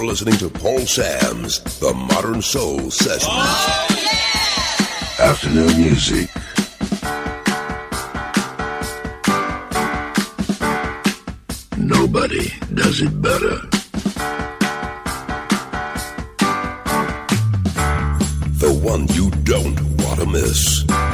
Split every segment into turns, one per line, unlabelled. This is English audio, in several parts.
You're listening to Paul Sams The Modern Soul Sessions. Afternoon music. Nobody does it better. The one you don't want to miss.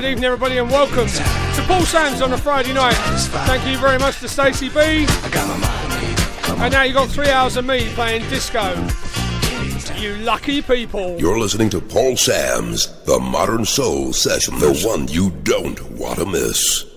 Good evening, everybody, and welcome to Paul Sams on a Friday night. Thank you very much to Stacey B. And now you've got three hours of me playing disco. You lucky people.
You're listening to Paul Sams The Modern Soul Session, the one you don't want to miss.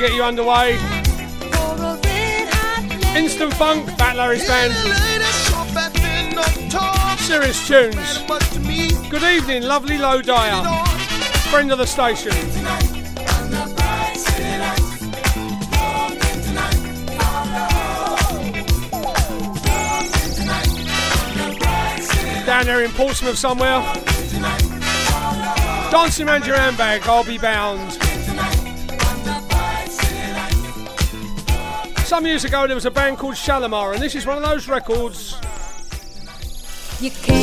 Get you underway. Instant Funk, Bat Larry's band. Serious tunes. Good evening, lovely Low Dyer. Friend of the station. Down there in Portsmouth somewhere. Dancing around your handbag, I'll be bound. Some years ago, there was a band called Shalimar, and this is one of those records.
You came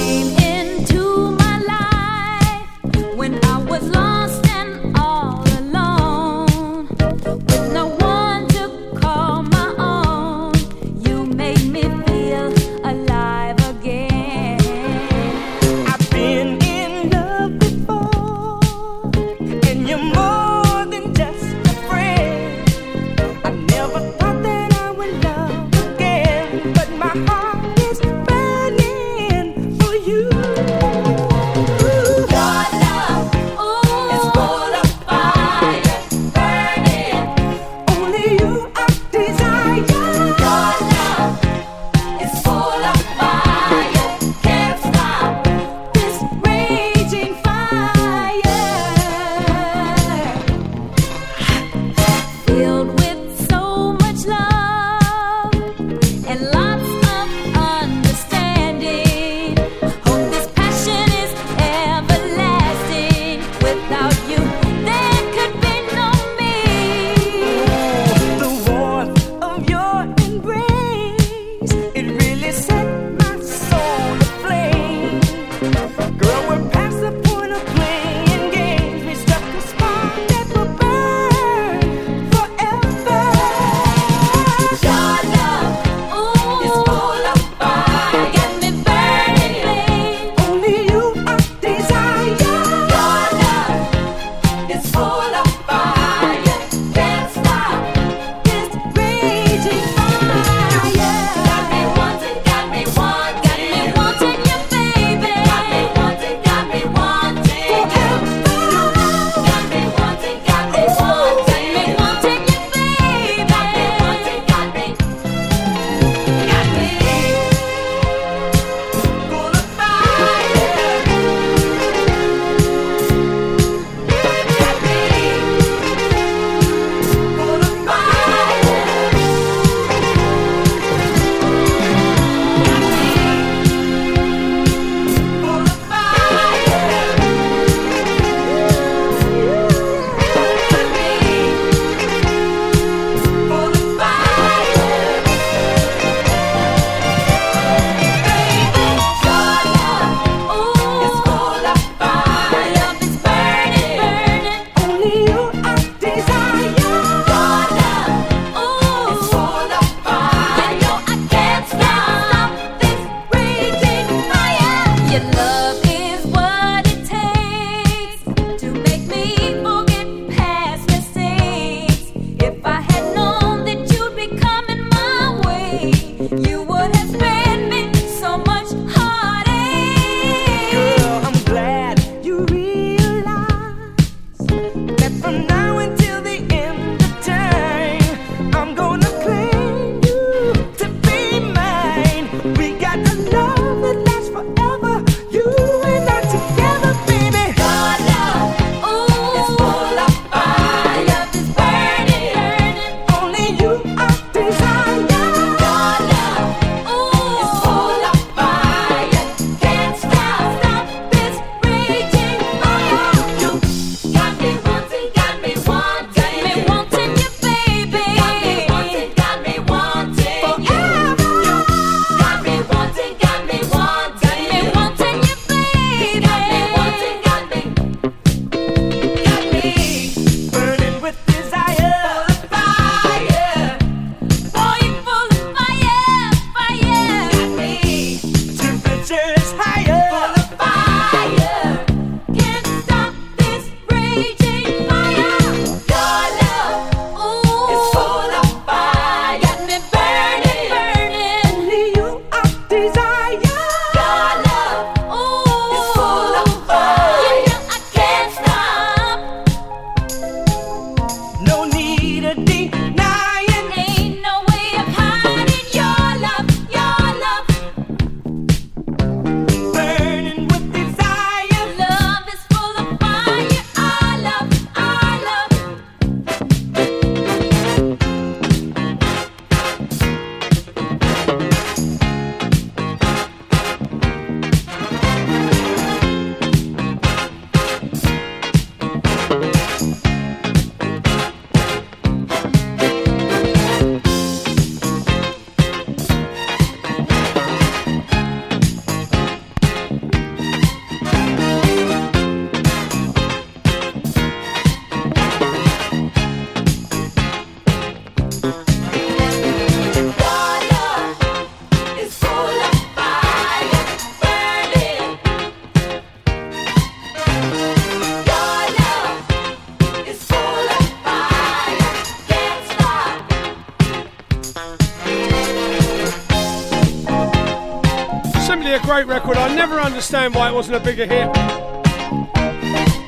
great record. I never understand why it wasn't a bigger hit.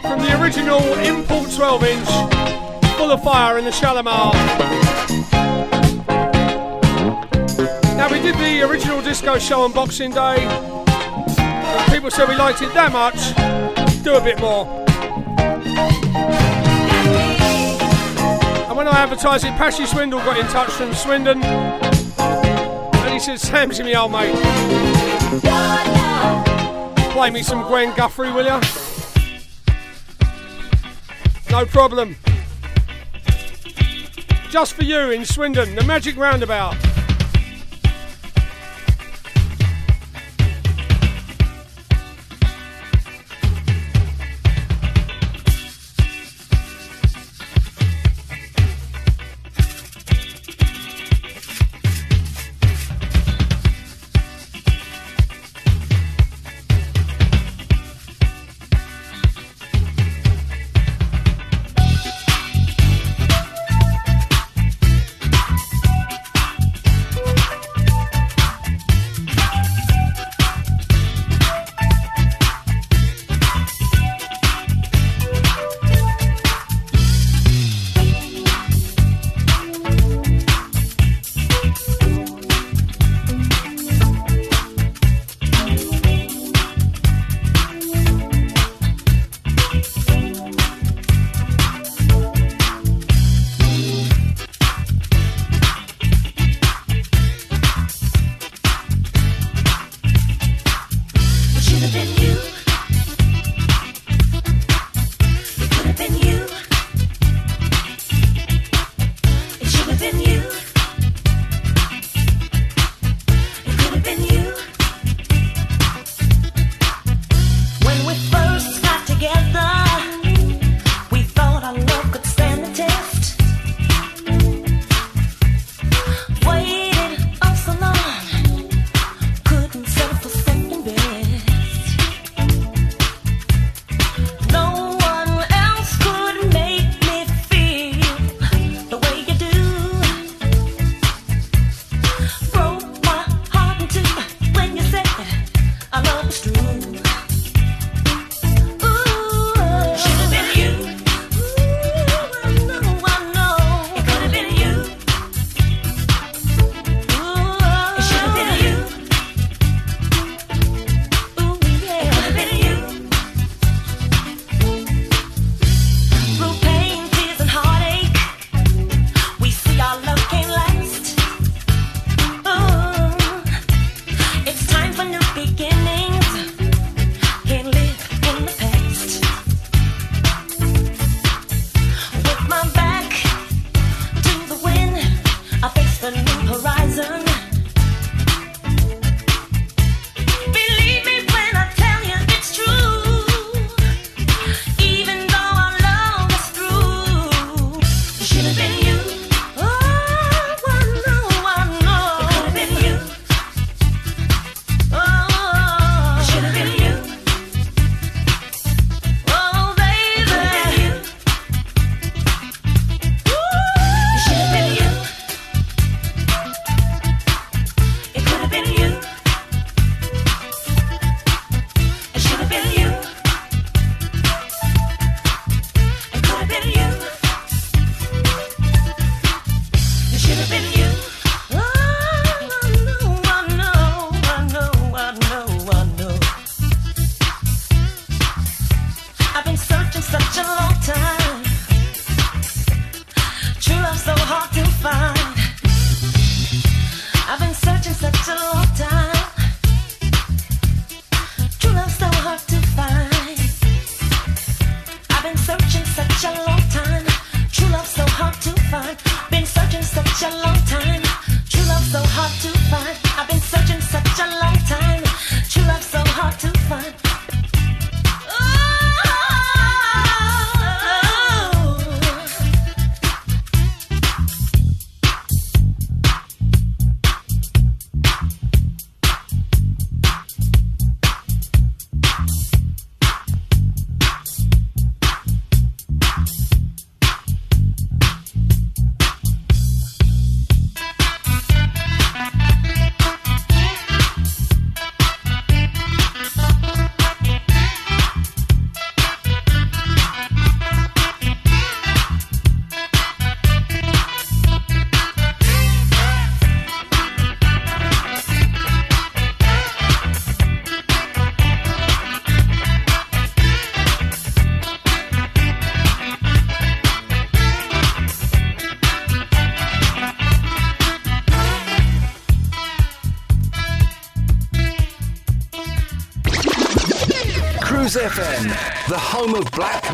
From the original import 12 inch, full of fire in the Shalimar. Now we did the original disco show on Boxing Day. People said we liked it that much. Do a bit more. And when I advertised it, Pashy Swindle got in touch from Swindon. He said, Sam's old mate. Play me some Gwen Guthrie, will ya? No problem. Just for you in Swindon, the Magic Roundabout.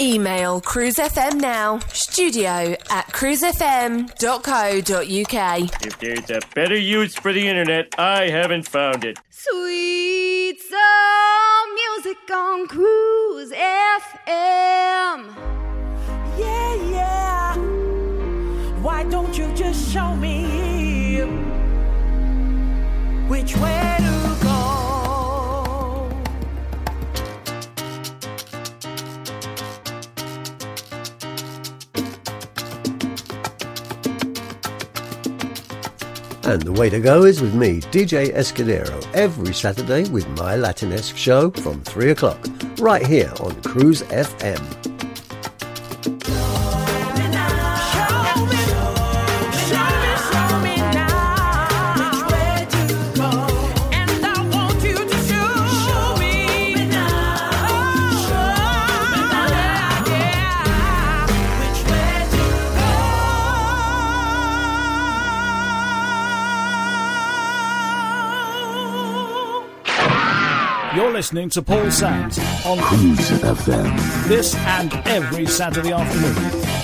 Email Cruise FM now, studio at cruisefm.co.uk.
If there's a better use for the internet, I haven't found it.
Sweet soul music on Cruise FM.
Yeah, yeah. Why don't you just show me which way to
And the way to go is with me, DJ Escudero, every Saturday with my Latinesque show from 3 o'clock, right here on Cruise FM.
Listening to Paul Sams on
Cruise FM.
this and every Saturday afternoon.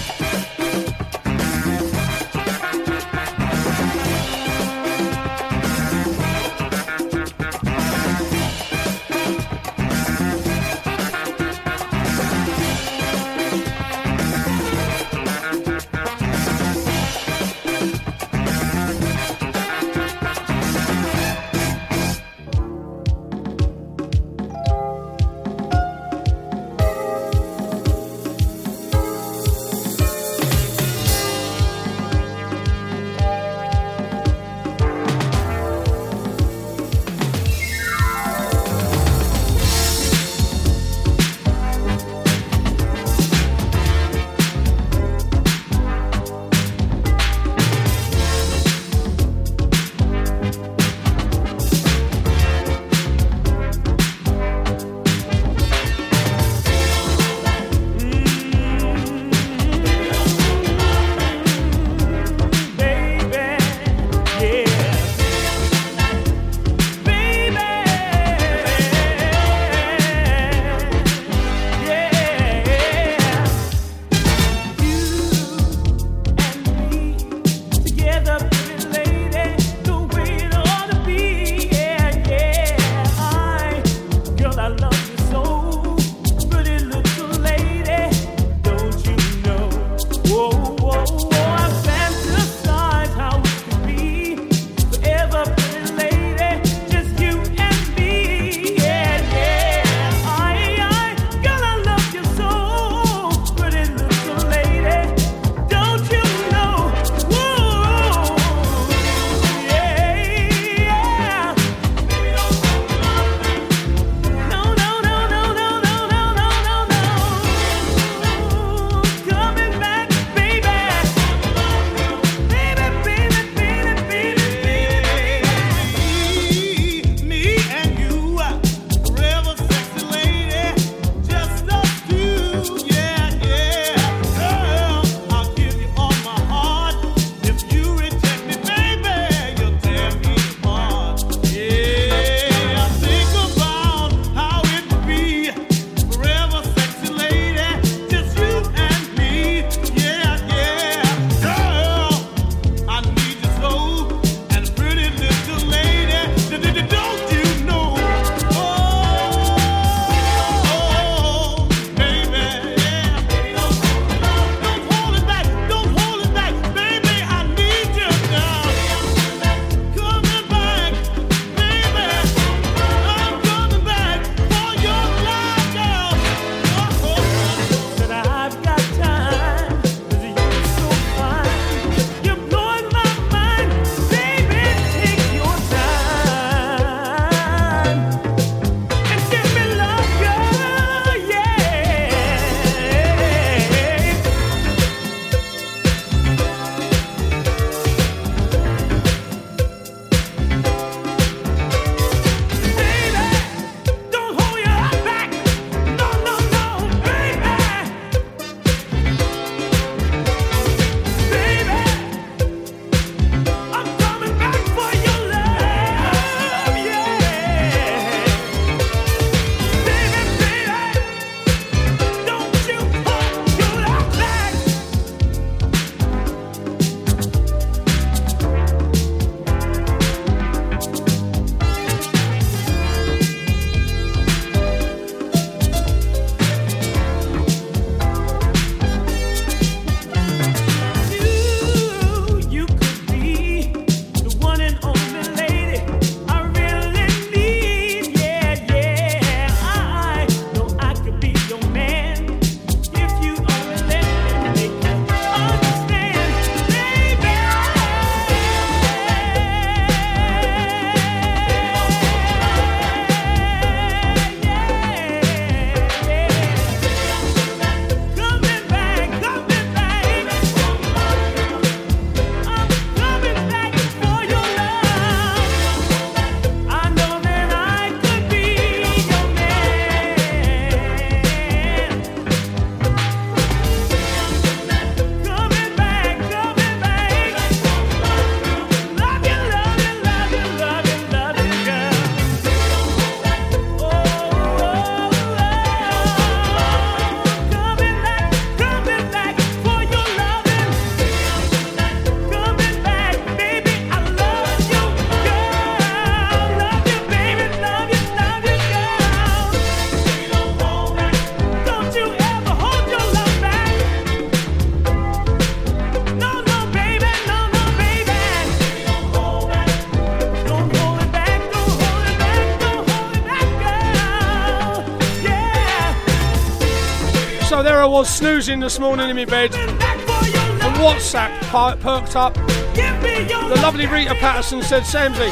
was snoozing this morning in my bed, and WhatsApp perked up. The lovely Rita Patterson said, Samsey,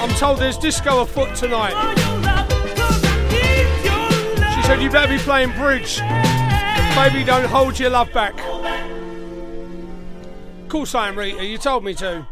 I'm told there's disco afoot tonight. She said, You better be playing bridge. Baby, don't hold your love back. Of course I am, Rita. You told me to.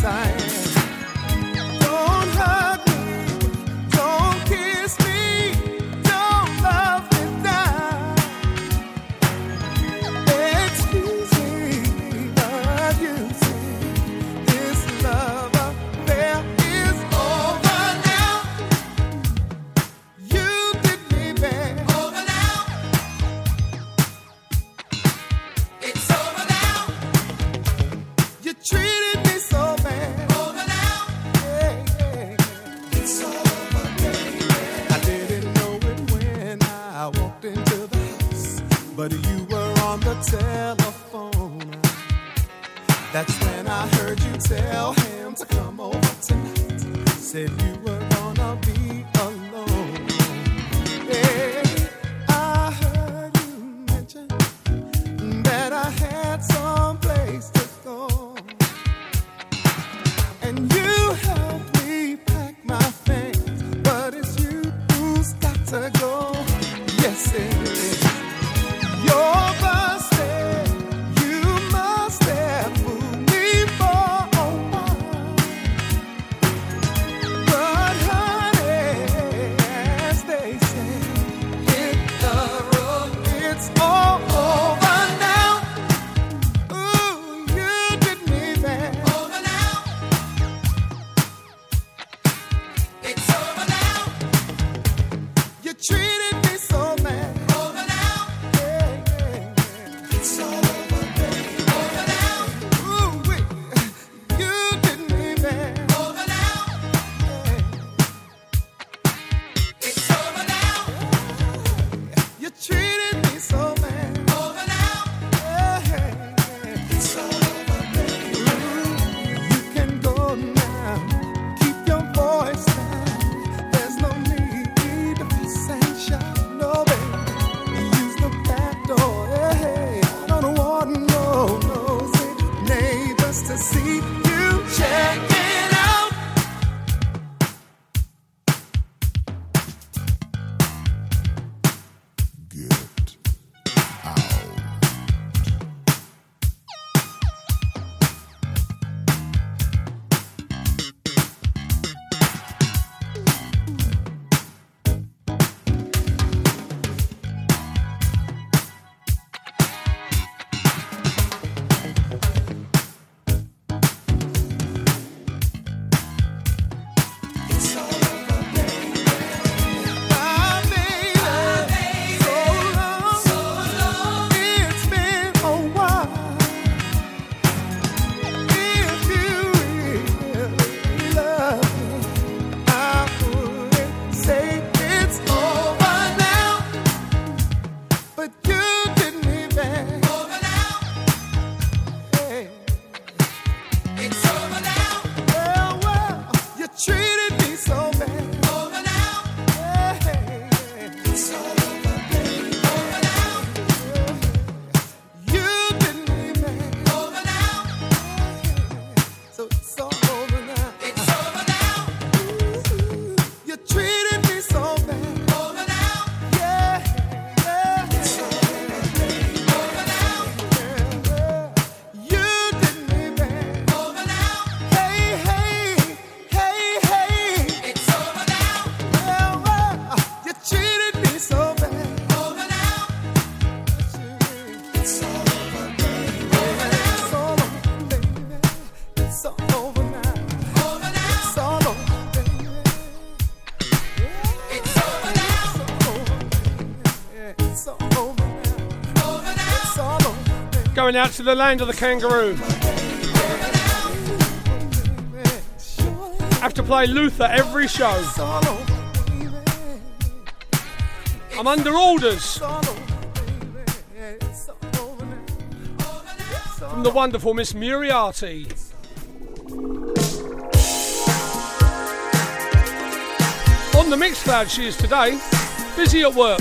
side. Going
out to the land of the kangaroo. Have to play Luther every show. I'm under orders from the wonderful Miss Moriarty. On the Mixcloud she is today, busy at work.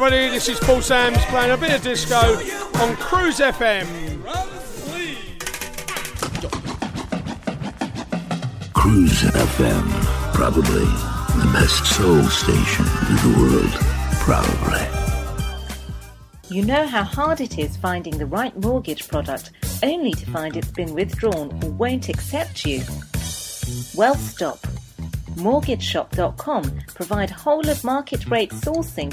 Everybody. This is Paul Sams playing a bit of disco on Cruise FM.
Cruise FM, probably the best soul station in the world. Probably.
You know how hard it is finding the right mortgage product only to find it's been withdrawn or won't accept you? Well, stop. MortgageShop.com provide whole of market rate sourcing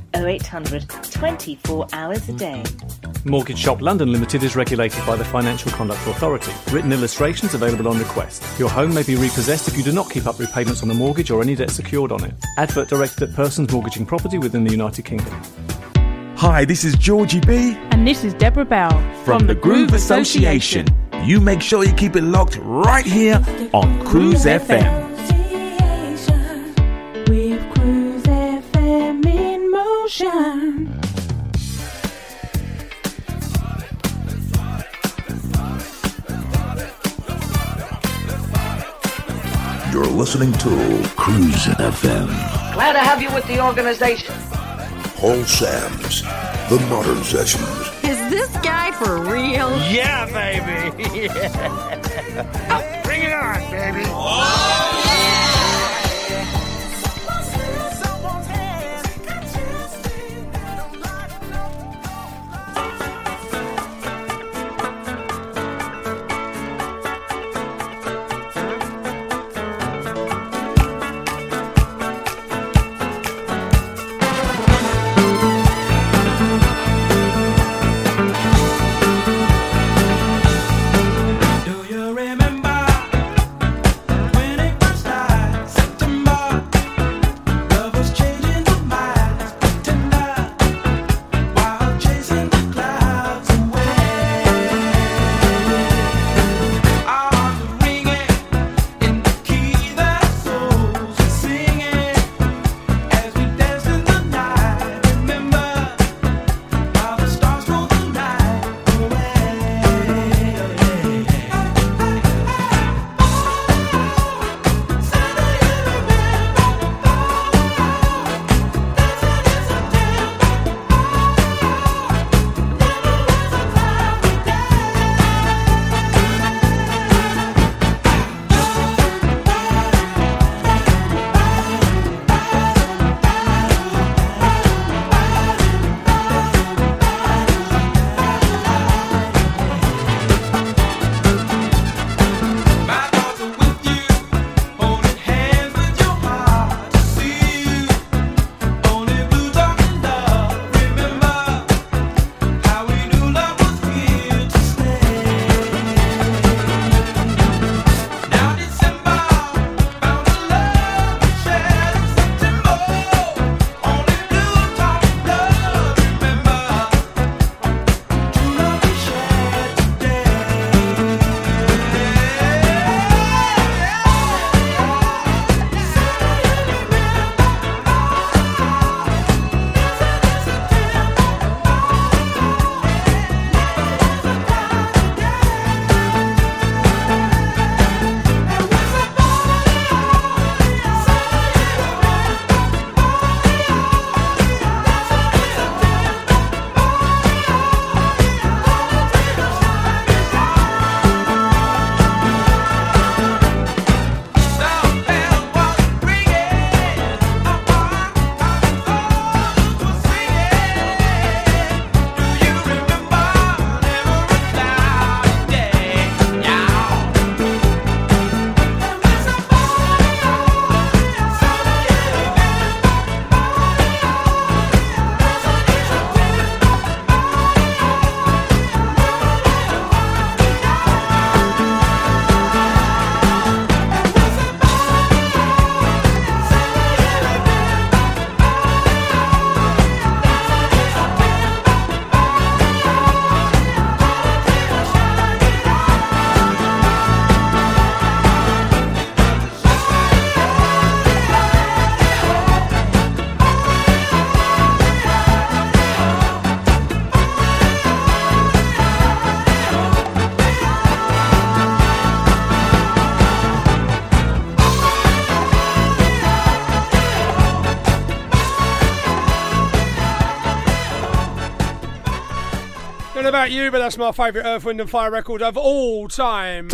0800 24 hours a day.
Mortgage Shop London Limited is regulated by the Financial Conduct Authority. Written illustrations available on request. Your home may be repossessed if you do not keep up repayments on the mortgage or any debt secured on it. Advert directed at persons mortgaging property within the United Kingdom.
Hi, this is Georgie B.
And this is Deborah Bell
from, the Groove Association. You make sure you keep it locked right here on Cruise FM.
In.
You're listening to Cruise FM.
Glad to have you with the organization.
Paul Sams, The Modern Sessions.
Is this guy for real?
Yeah, baby. Yeah. Bring it on, baby.
Do
about you, but that's my favourite Earth, Wind and Fire record of all time.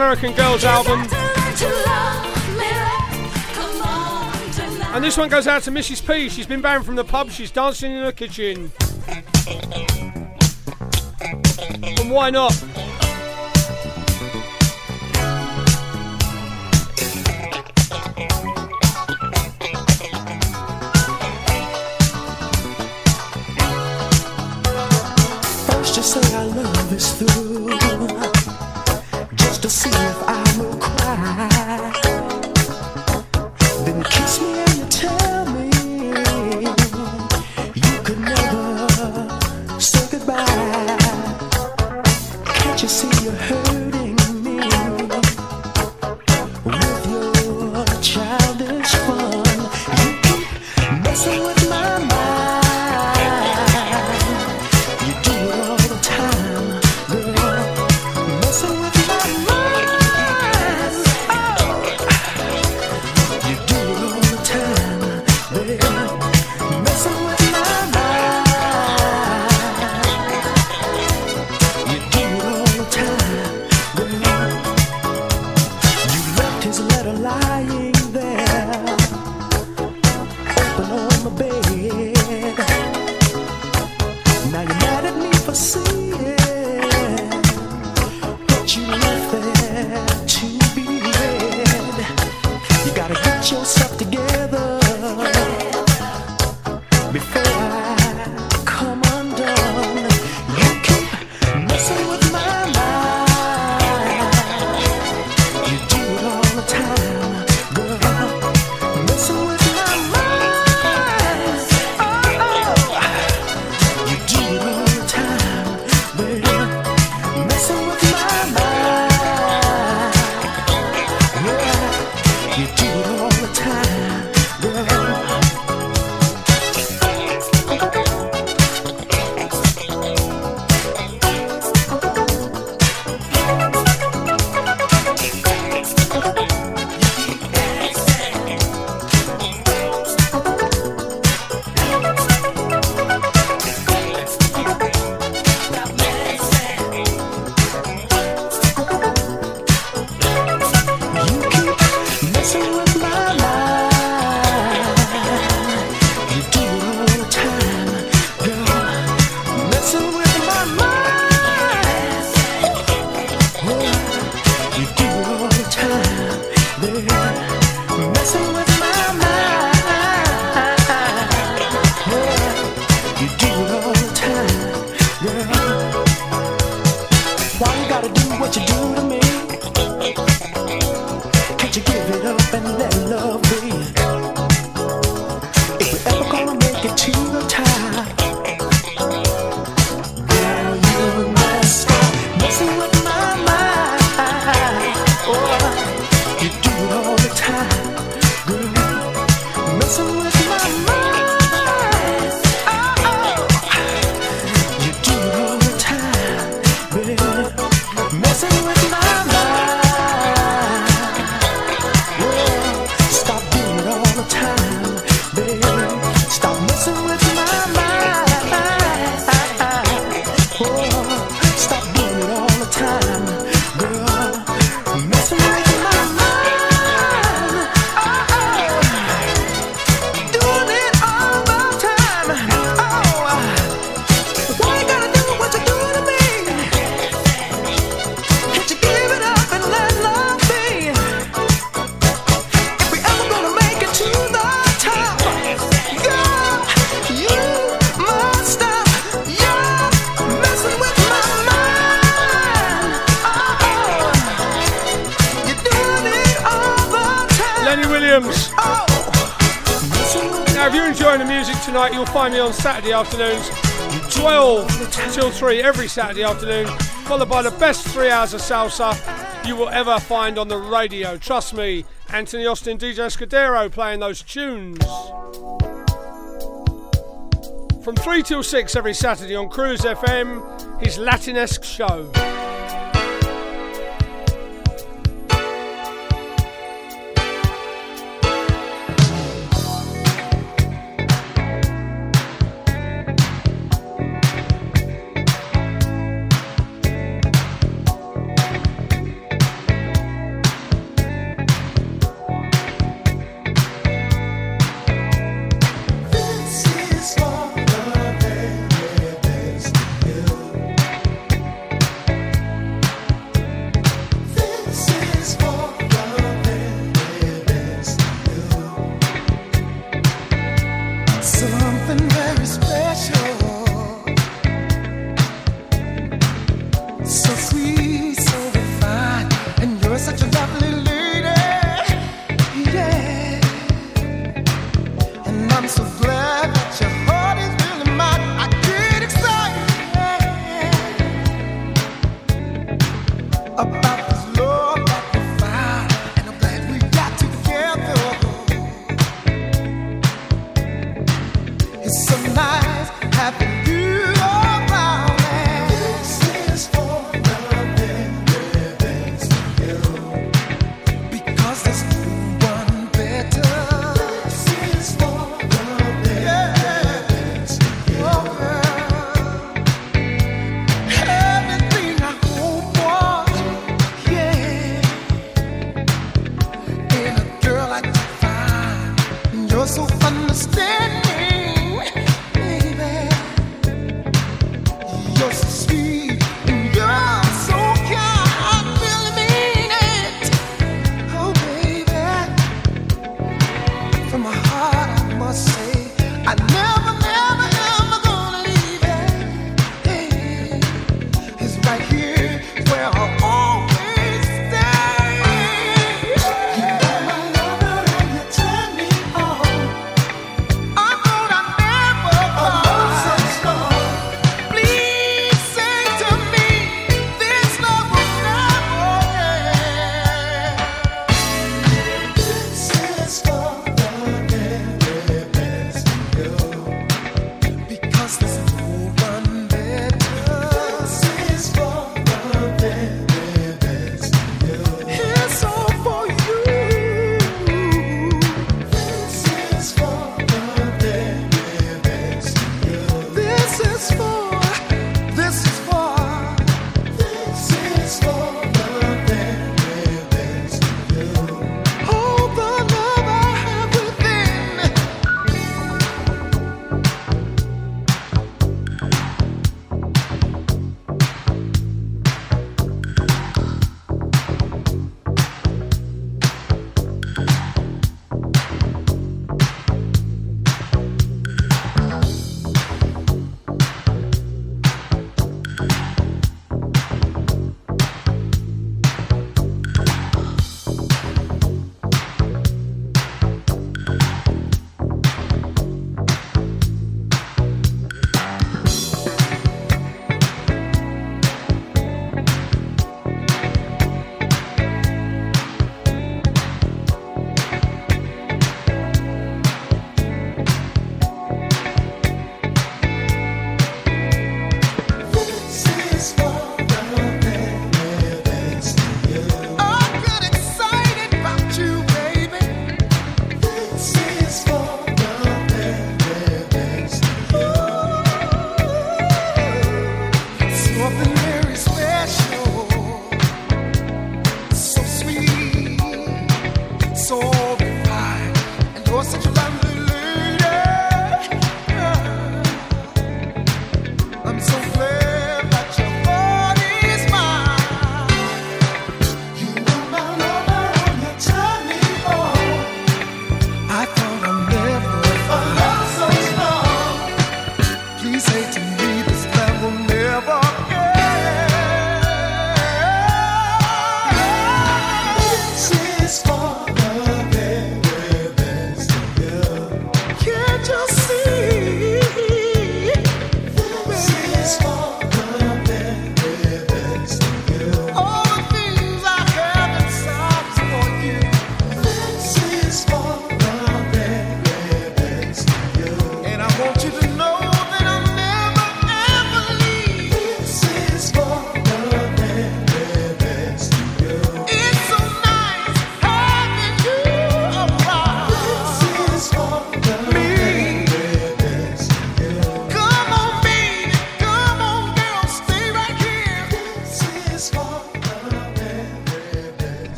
American Girls album. And this one goes out to Mrs. P. She's been banned from the pub. She's dancing in the kitchen. And why not?
afternoons 12 till 3 every Saturday afternoon, followed by the best three hours of salsa you will ever find on the radio. Trust me, Anthony Austin, DJ Scudero playing those tunes. From 3 till 6 every Saturday on Cruise FM, his Latinesque show.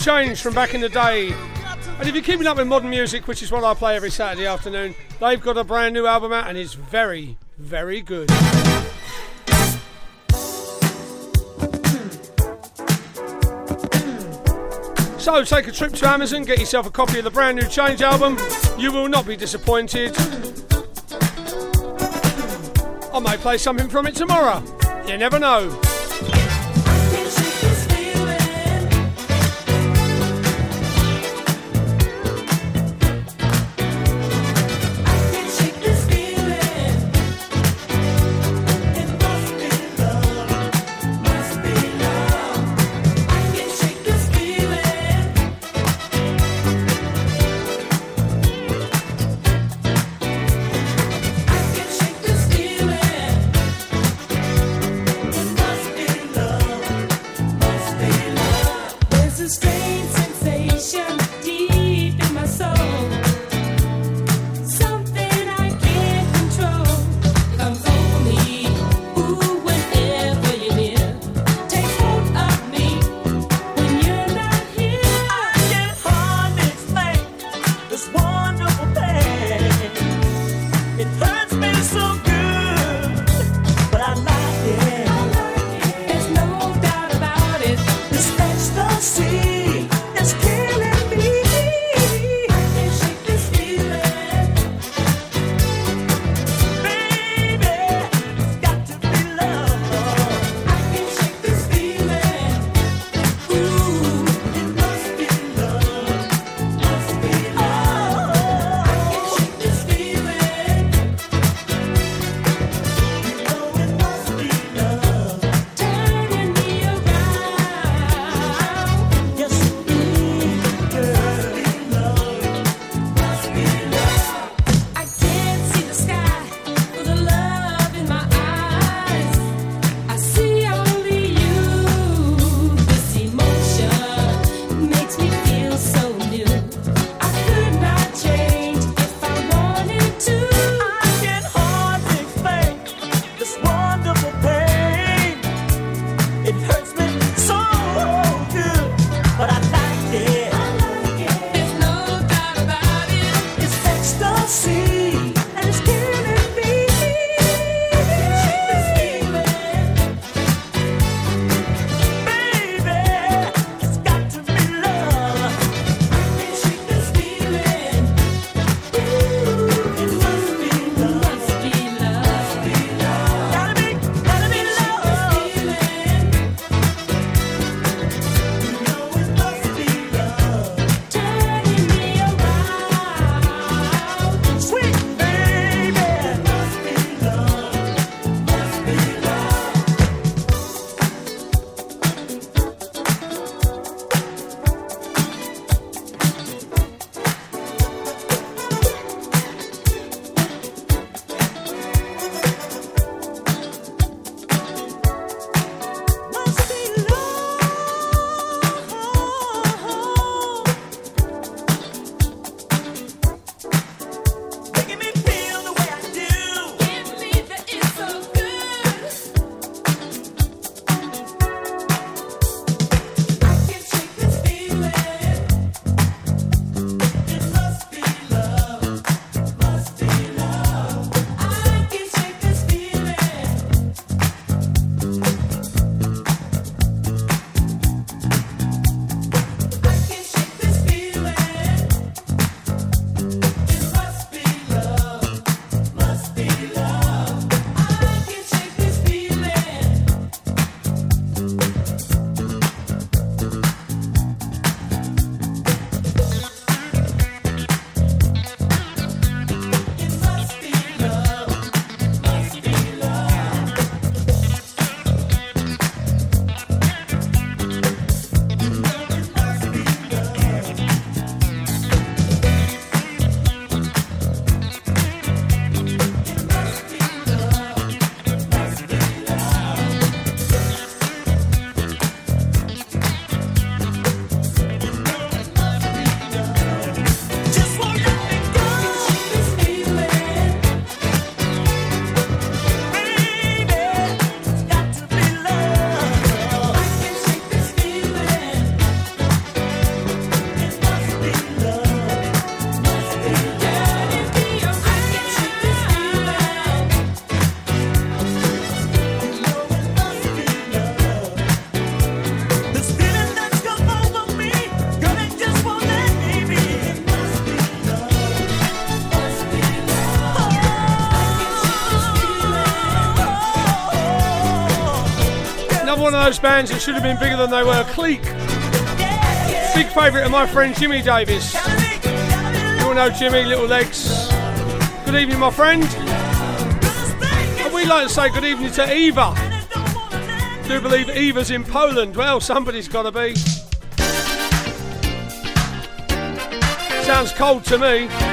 Changed from back in the day. And if you're keeping up with modern music, which is what I play every Saturday afternoon, they've got a brand new album out and it's very, very good. So take a trip to Amazon, get yourself a copy of the brand new Change album. You will not be disappointed. I may play something from it tomorrow. You never know.
one of those bands that should have been bigger than they were, Cleek. Big favourite of my friend Jimmy Davis. You all know Jimmy, Little Legs. Good evening, my friend. And we'd like to say good evening to Eva. Do believe Eva's in Poland. Well, somebody's got to be. Sounds cold to me.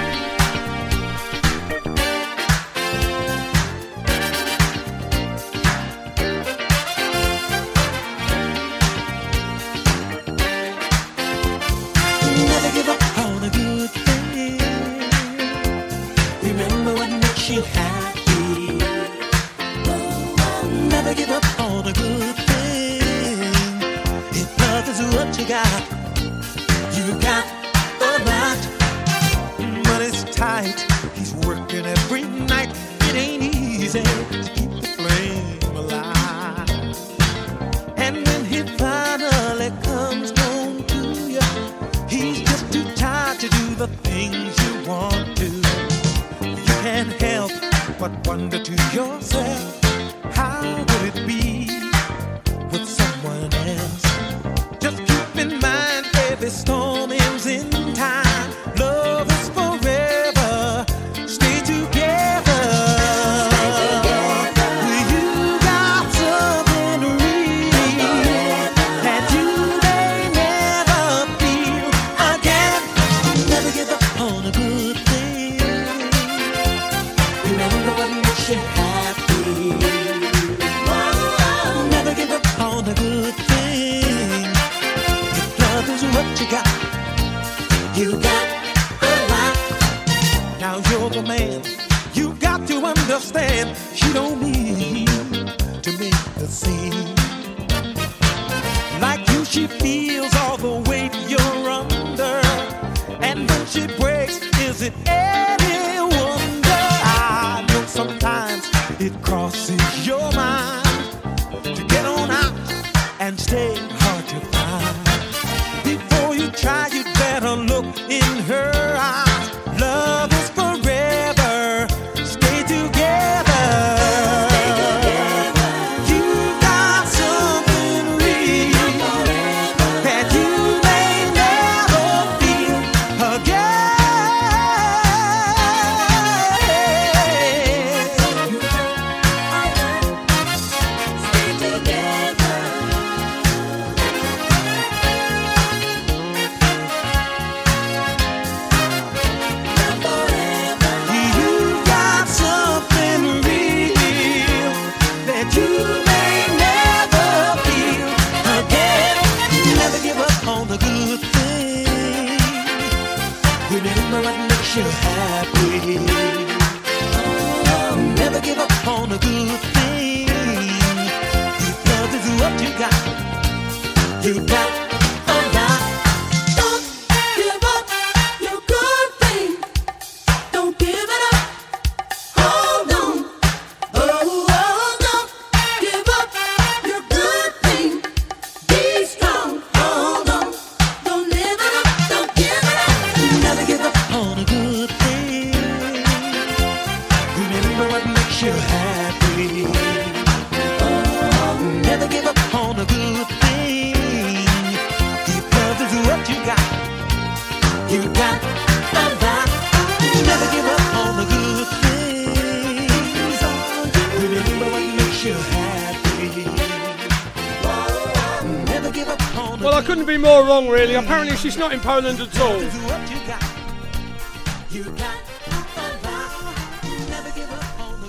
she's not in Poland at all.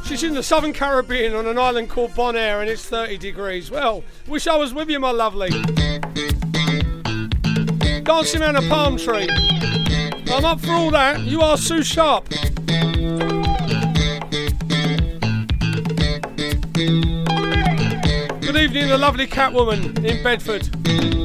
She's in the southern Caribbean on an island called Bonaire and it's 30 degrees. Well, wish I was with you, my lovely. Dancing around a palm tree. I'm up for all that. You are Sue Sharp. Good evening, the lovely Catwoman in Bedford.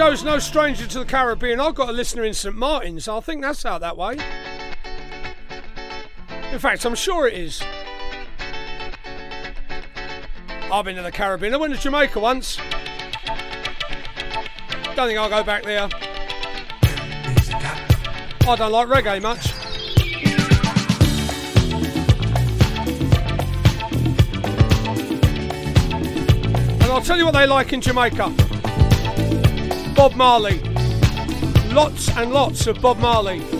show's no stranger to the Caribbean. I've got a listener in St Martin's. I think that's out that way. In fact, I'm sure it is. I've been to the Caribbean. I went to Jamaica once. Don't think I'll go back there. I don't like reggae much. And I'll tell you what they like in Jamaica. Bob Marley. Lots and lots of Bob Marley.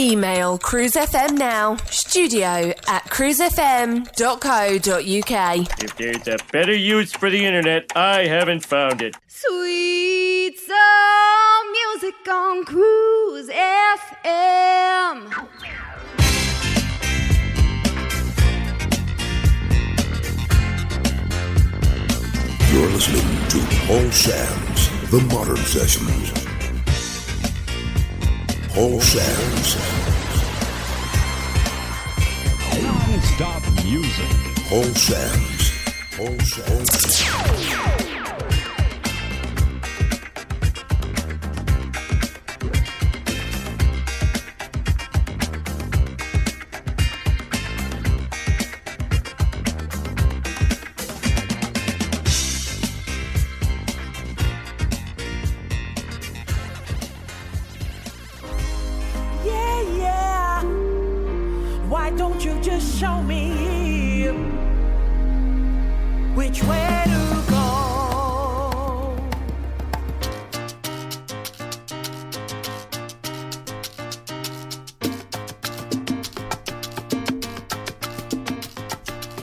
Email cruisefm now, studio at cruisefm.co.uk.
If there's a better use for the internet, I haven't found it.
Sweet soul music on Cruise FM.
You're listening to Paul Sams The Modern Sessions. Paul Sams
Non-stop music.
Paul Sams Paul Sams
Why don't you just show me which way to go?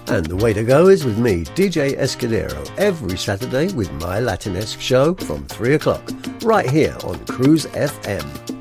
And the way to go is with me, DJ Escudero, every Saturday with my Latinesque show from 3 o'clock, right here on Cruise FM.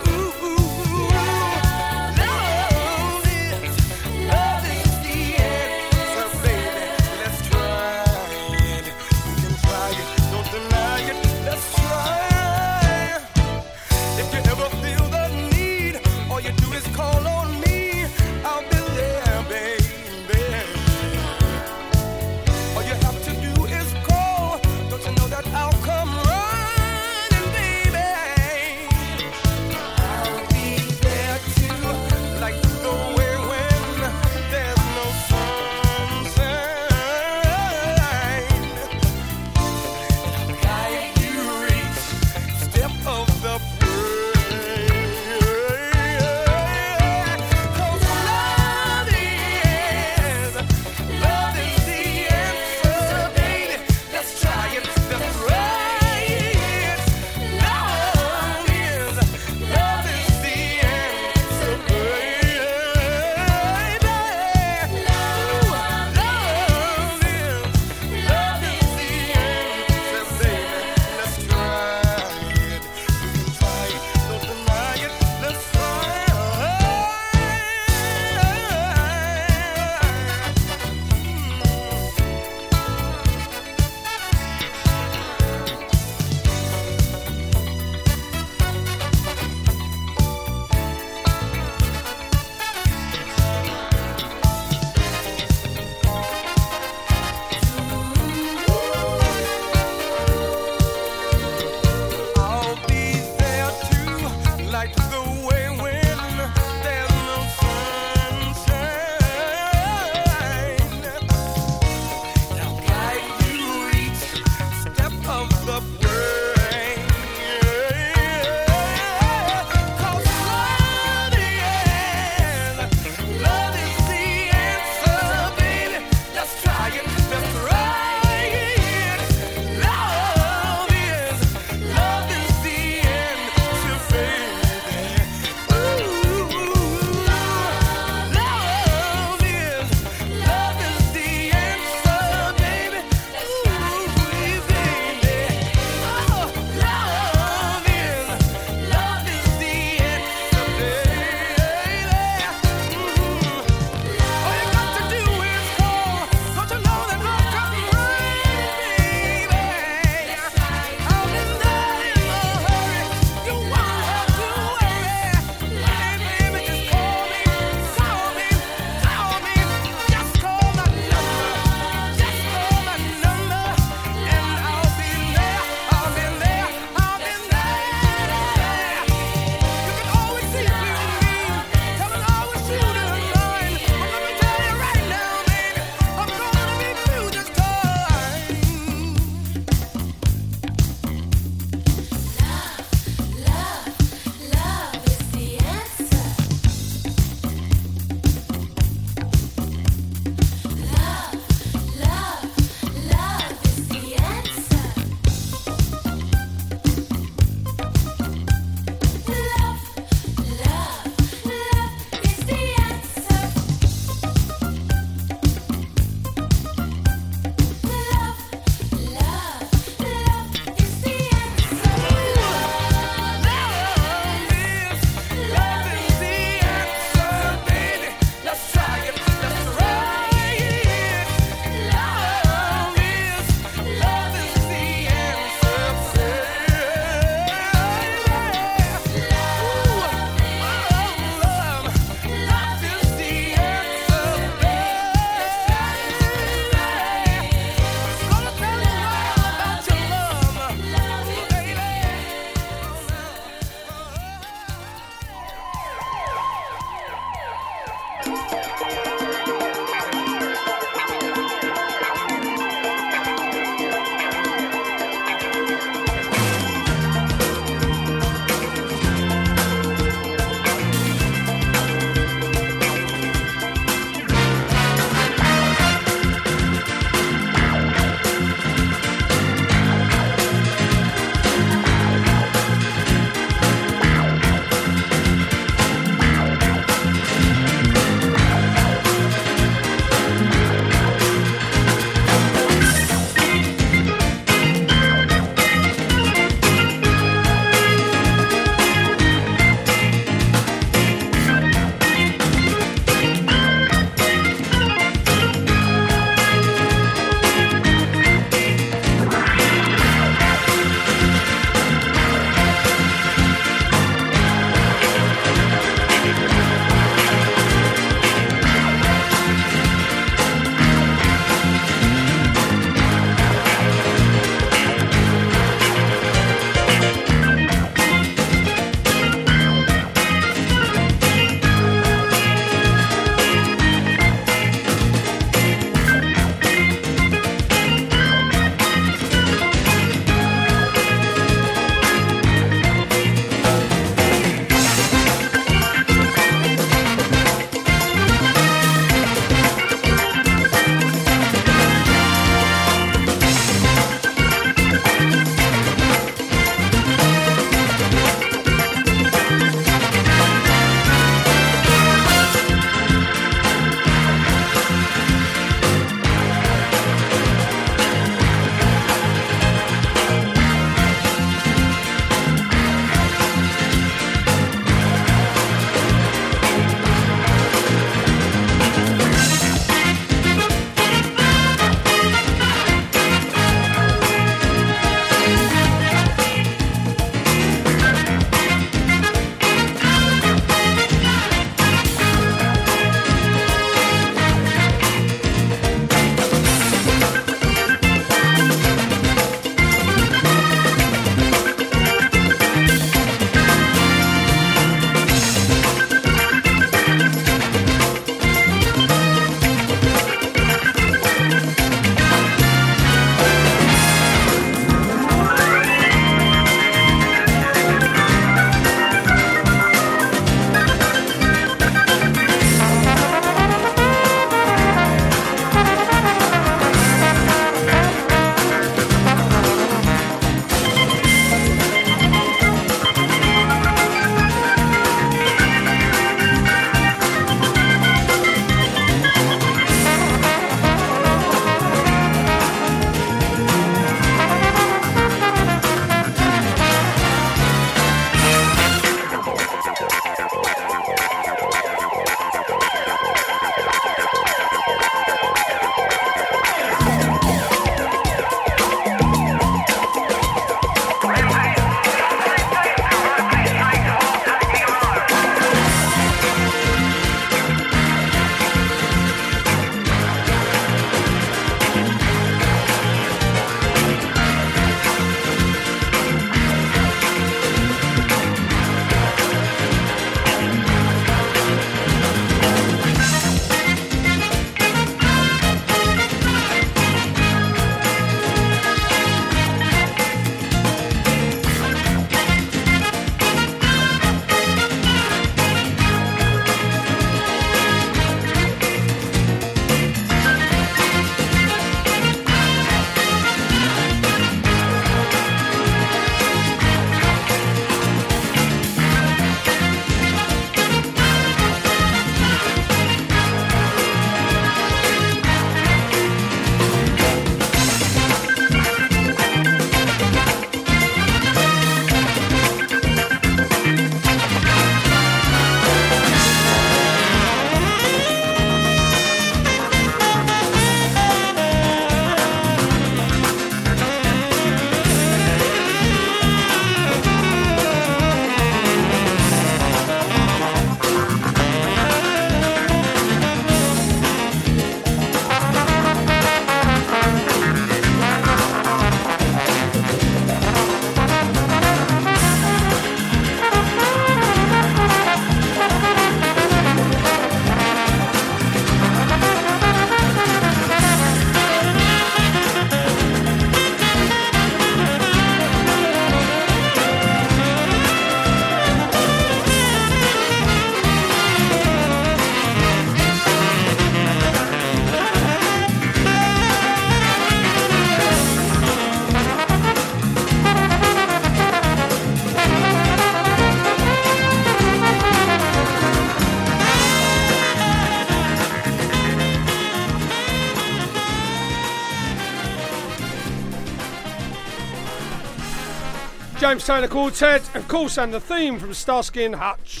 James Taylor Quartet, of course, and the theme from Starsky and Hutch.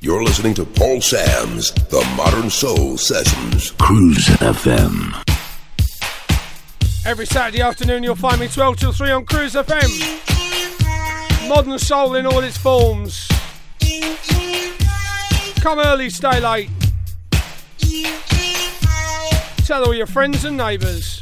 You're listening to Paul Sams The Modern Soul Sessions.
Cruise FM.
Every Saturday afternoon, you'll find me 12 till 3 on Cruise FM. Modern soul in all its forms. Come early, stay late. Tell all your friends and neighbours.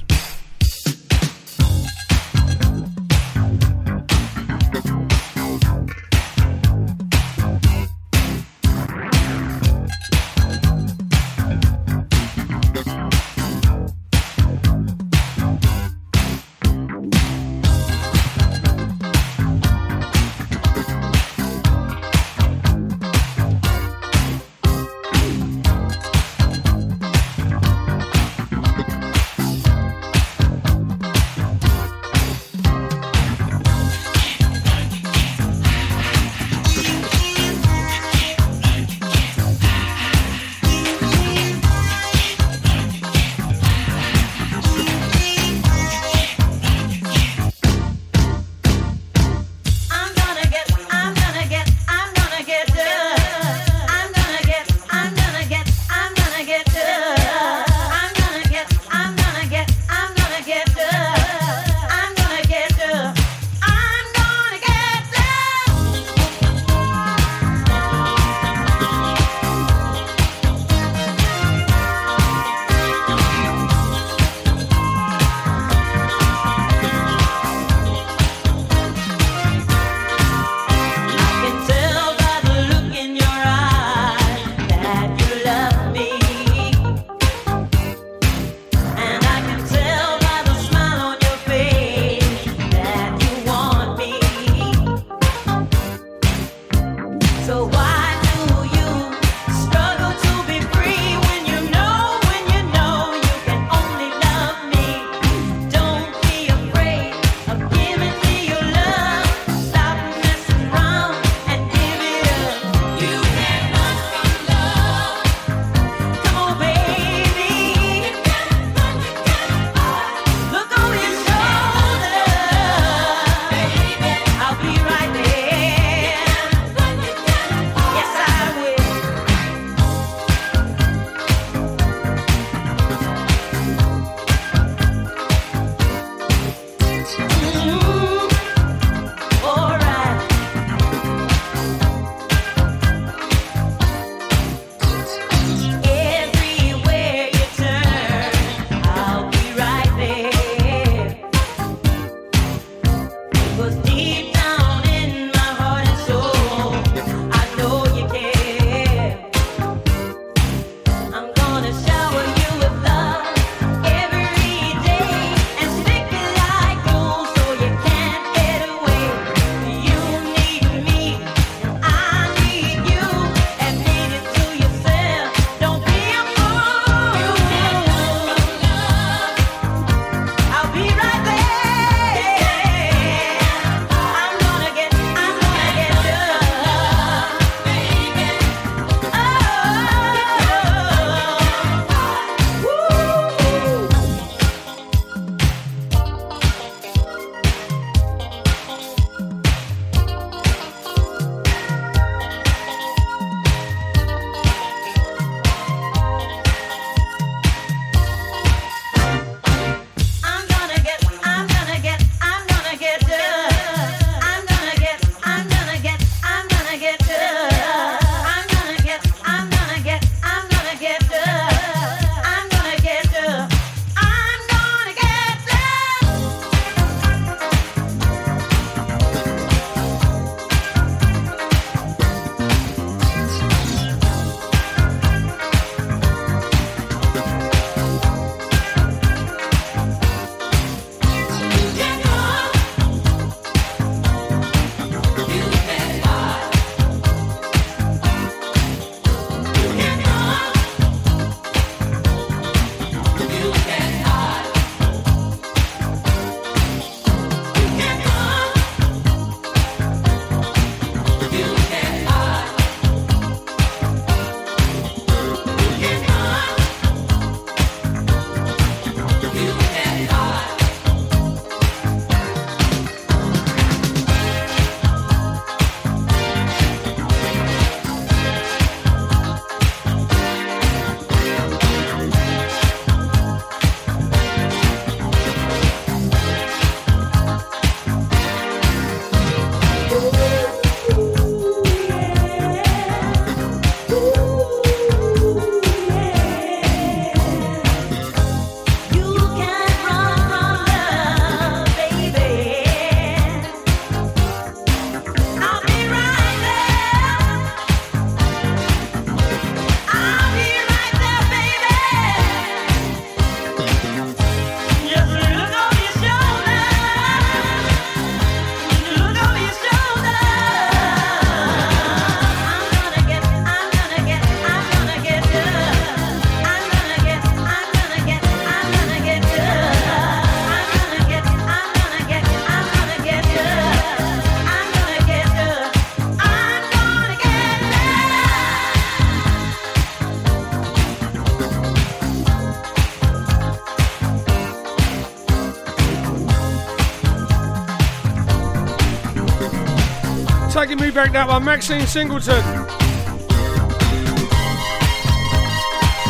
Taking me back that one, Maxine Singleton.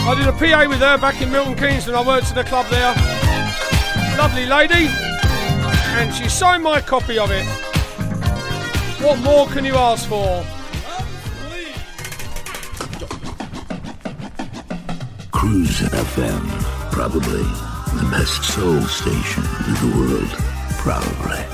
I did a PA with her back in Milton Keynes when I worked at the club there. Lovely lady. And she signed my copy of it. What more can you ask for?
Cruise FM. Probably the best soul station in the world. Probably.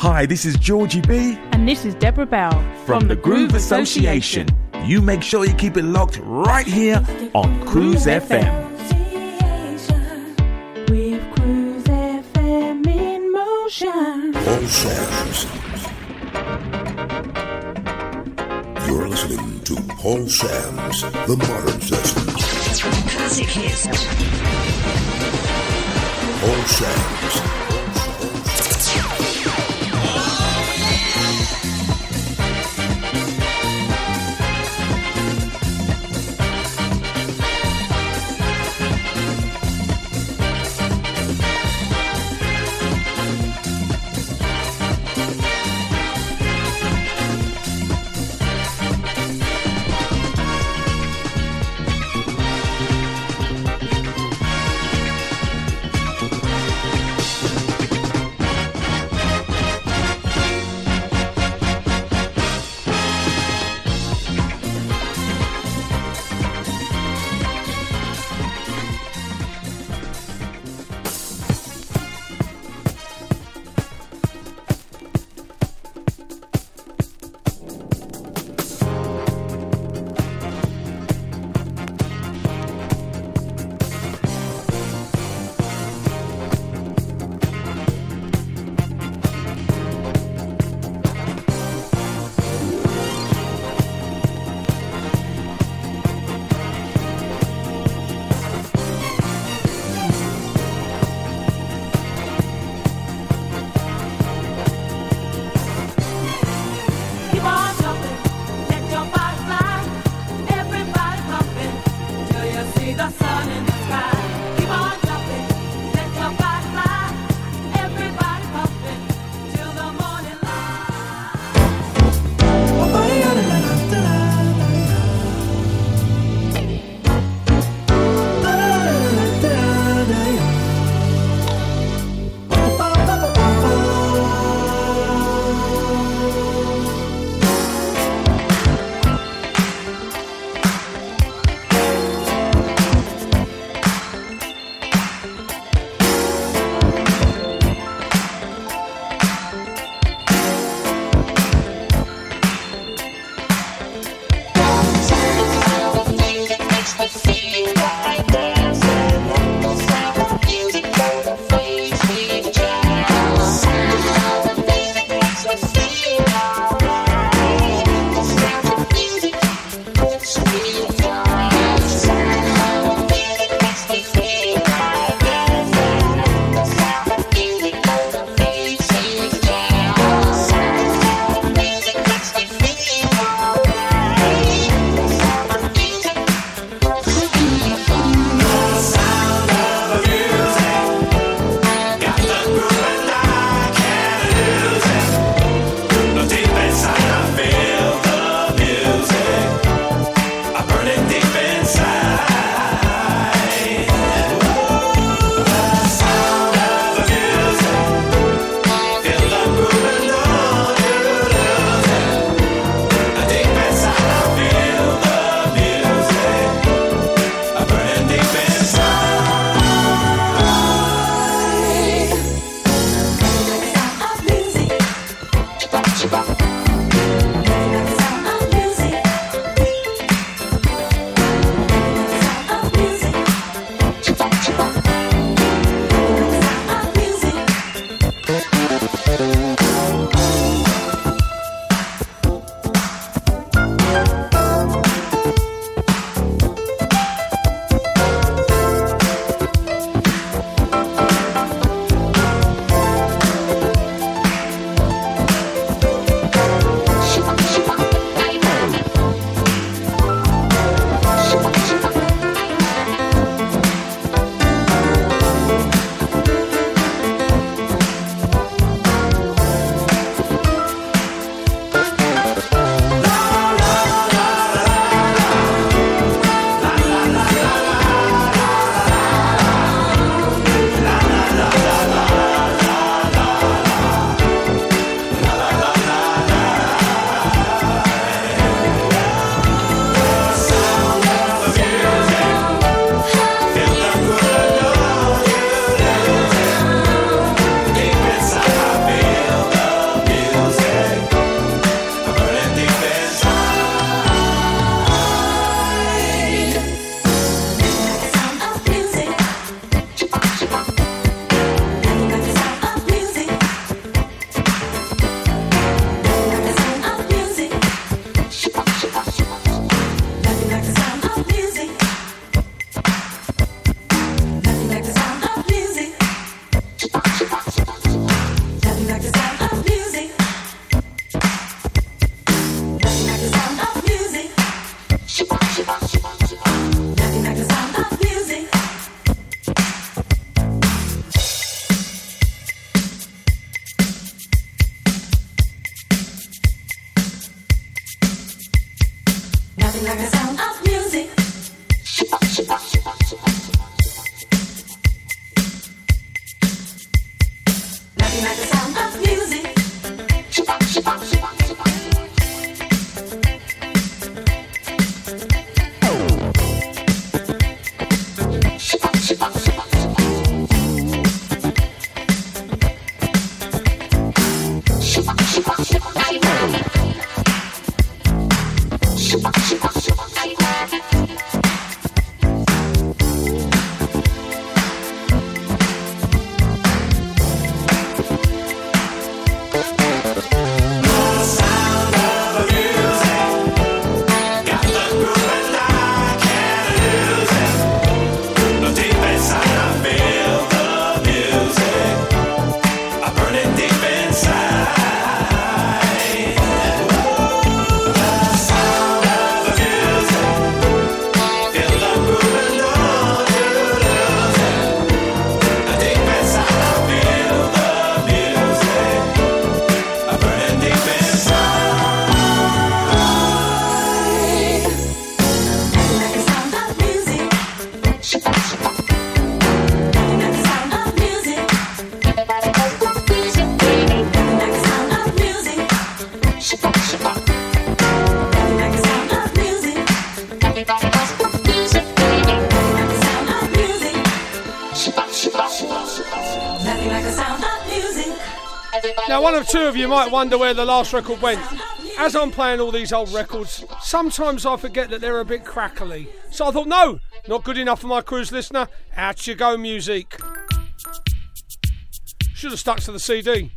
Hi, this is Georgie B
And this is Deborah Bell
from the Groove Association. You make sure you keep it locked right here on Cruise FM.
With Cruise FM in motion.
Paul Sams. You're listening to Paul Sams, The Modern Sessions.
Classic hits.
Paul Sams.
two of you might wonder where the last record went. As I'm playing all these old records, sometimes I forget that they're a bit crackly. So I thought, no, not good enough for my cruise listener. Out you go, music. Should have stuck to the CD.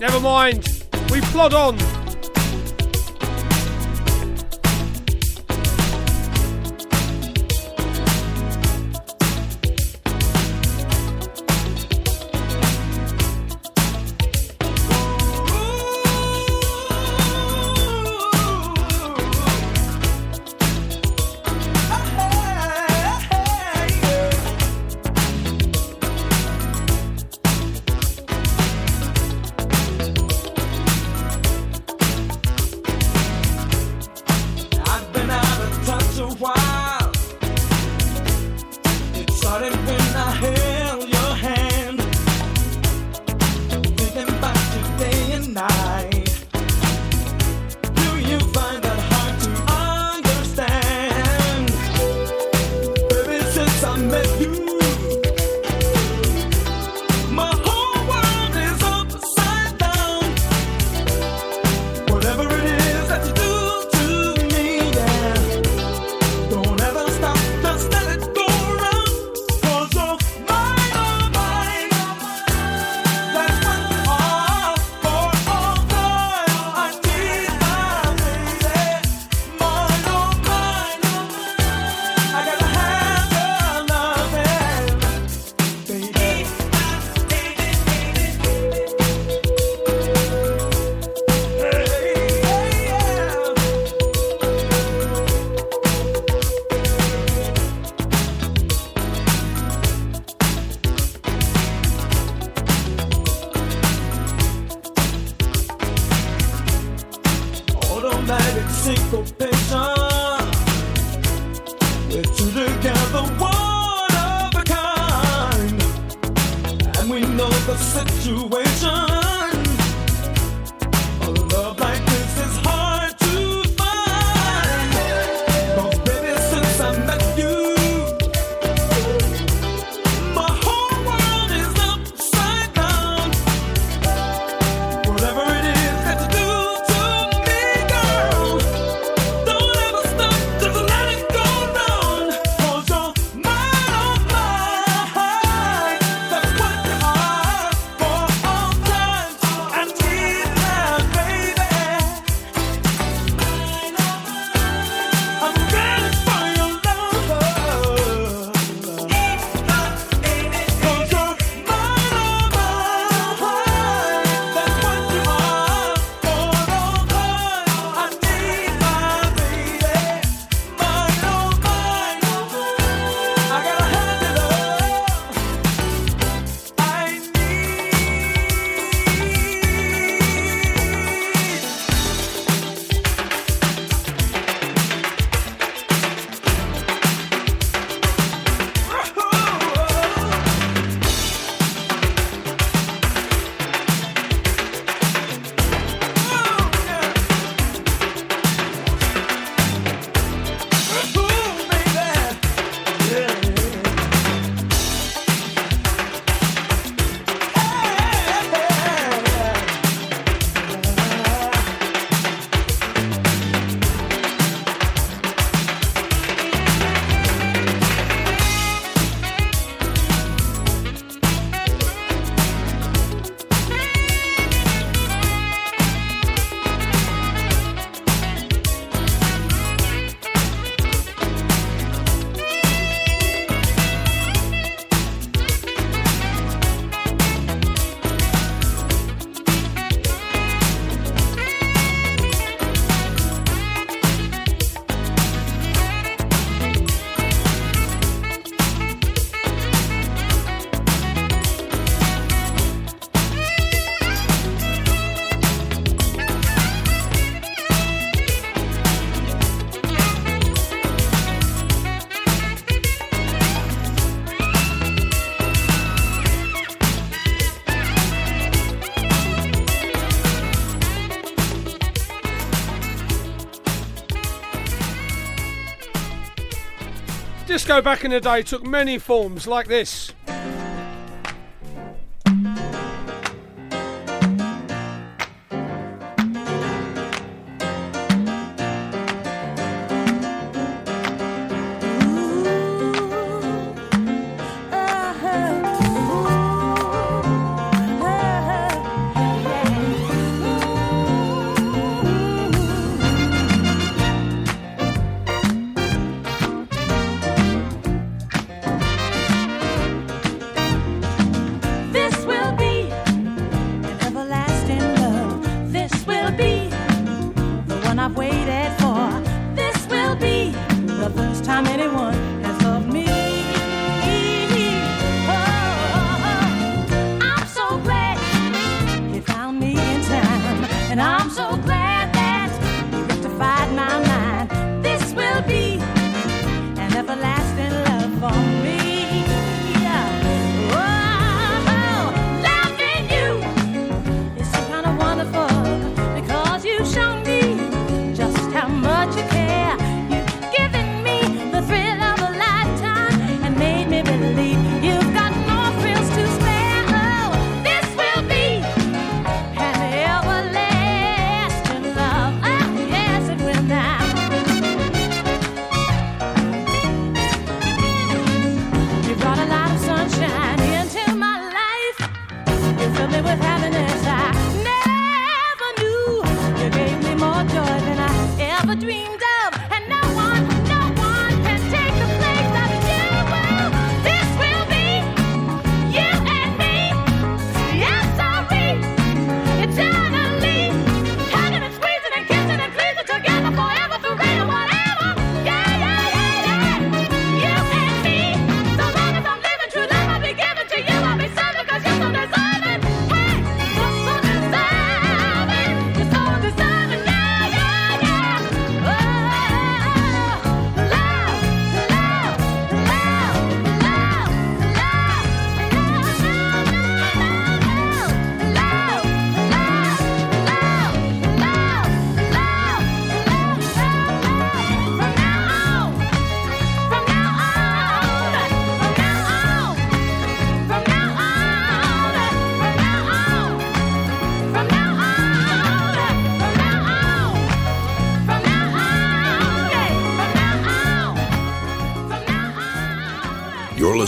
Never mind. We plod on.
Disco back in the day took many forms like this.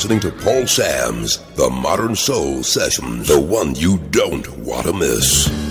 listening to Paul Sams The Modern Soul Sessions, the one you don't want to miss.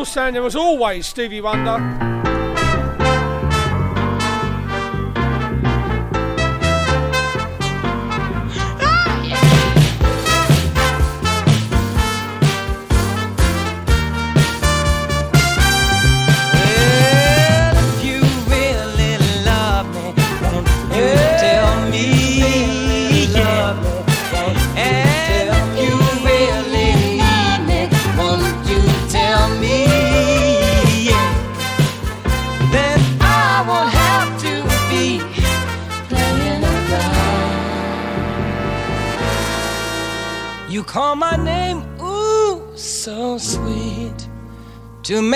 Of there was always Stevie Wonder.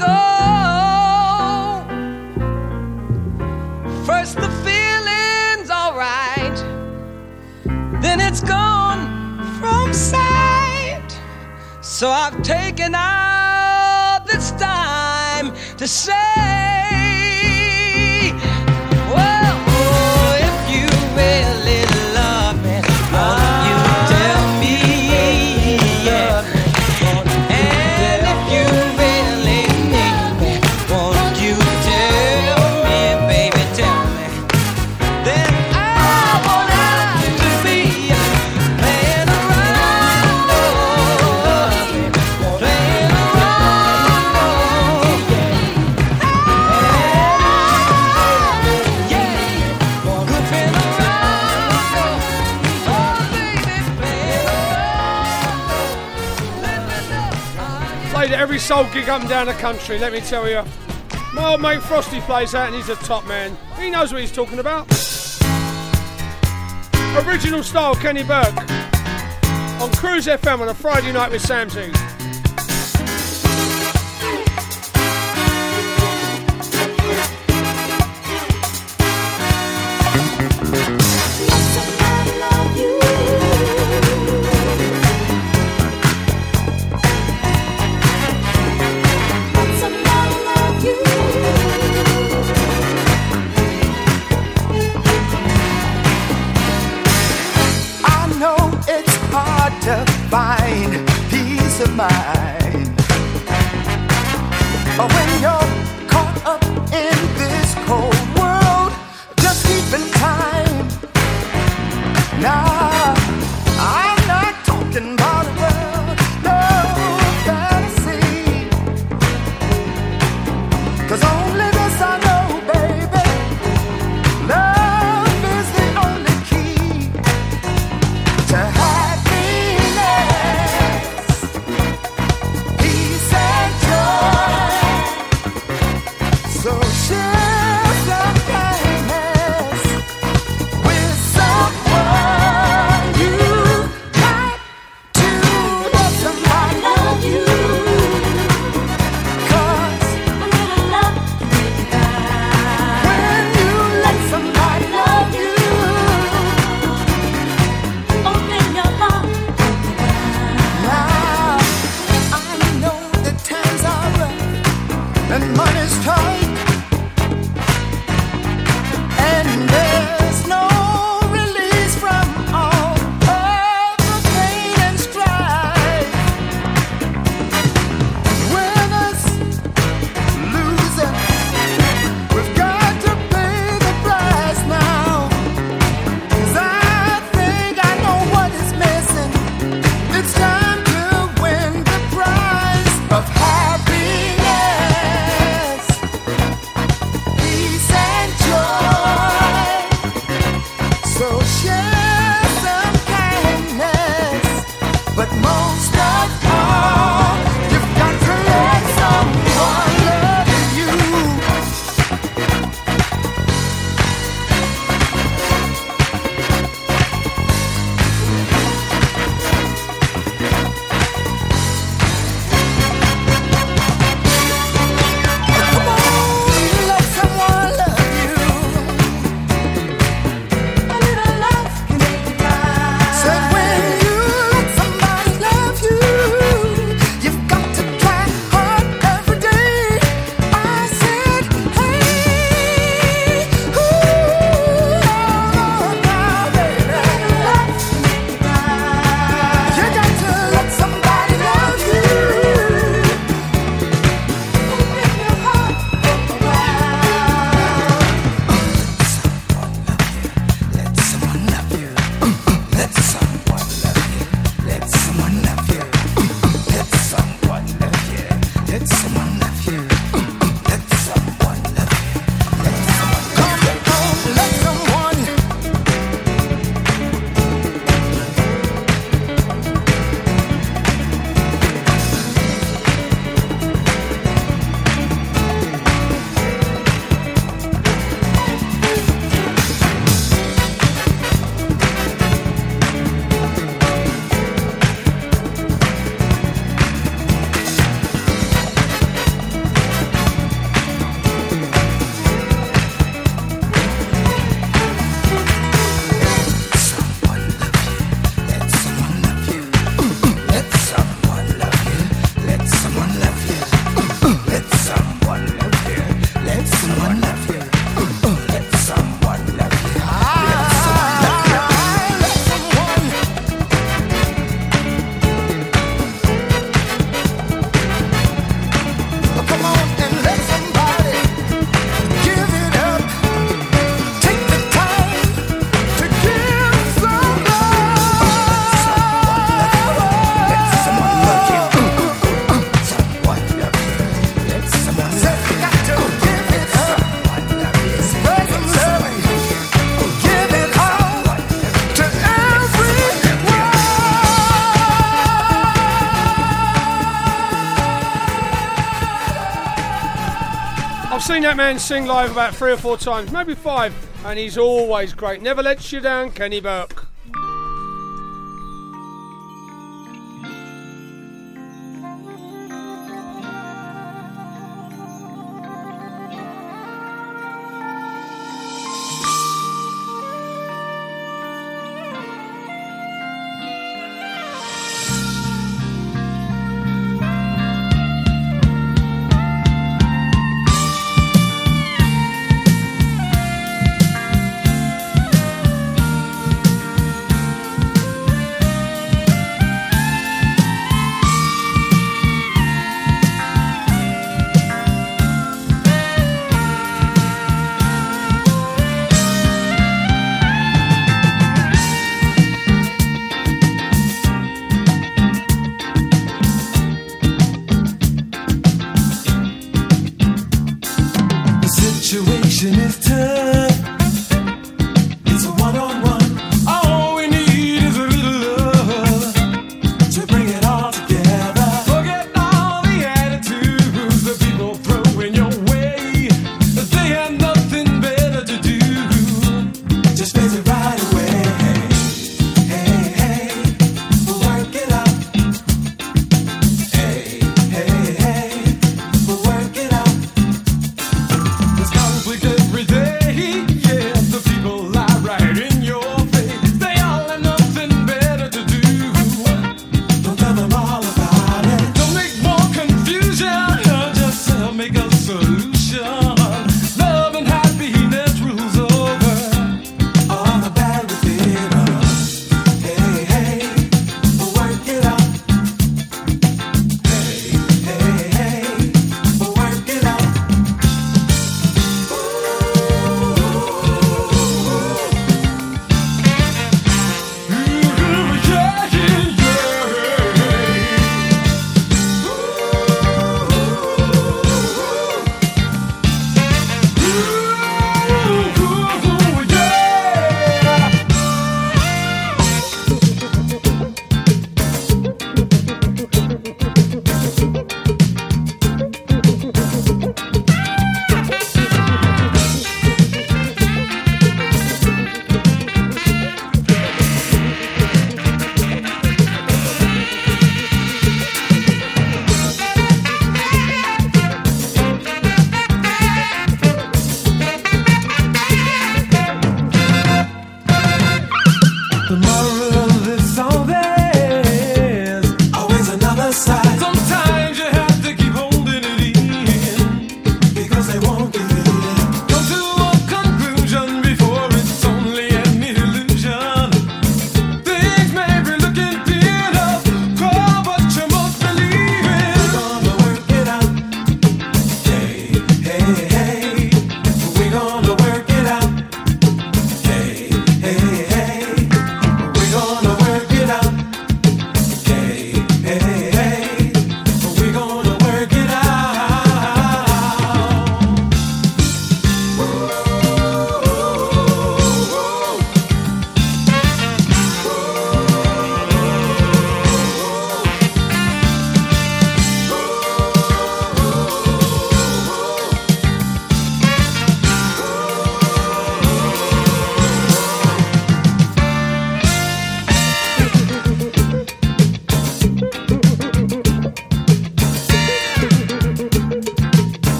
Go. First, the feeling's alright, then it's gone from sight. So I've taken out
Every gig up and down the country, let me tell you. My old mate Frosty plays that and he's a top man. He knows what he's talking about. Original style Kenny Burke on Cruise FM on a Friday night with Samsy.
I've seen that man sing live about three or four times, maybe five, and he's always great. Never lets you down, Kenny Burke.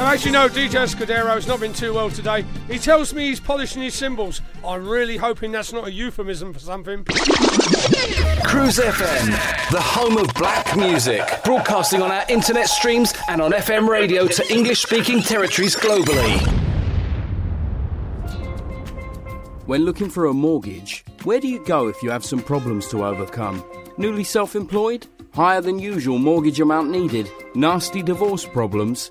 As you know, DJ Escudero's not been too well today. He tells me he's polishing his cymbals. I'm really hoping that's not a euphemism for something.
Cruise FM, the home of black music, broadcasting on our internet streams and on FM radio to English speaking territories globally.
When looking for a mortgage, where do you go if you have some problems to overcome? Newly self employed? Higher than usual mortgage amount needed? Nasty divorce problems?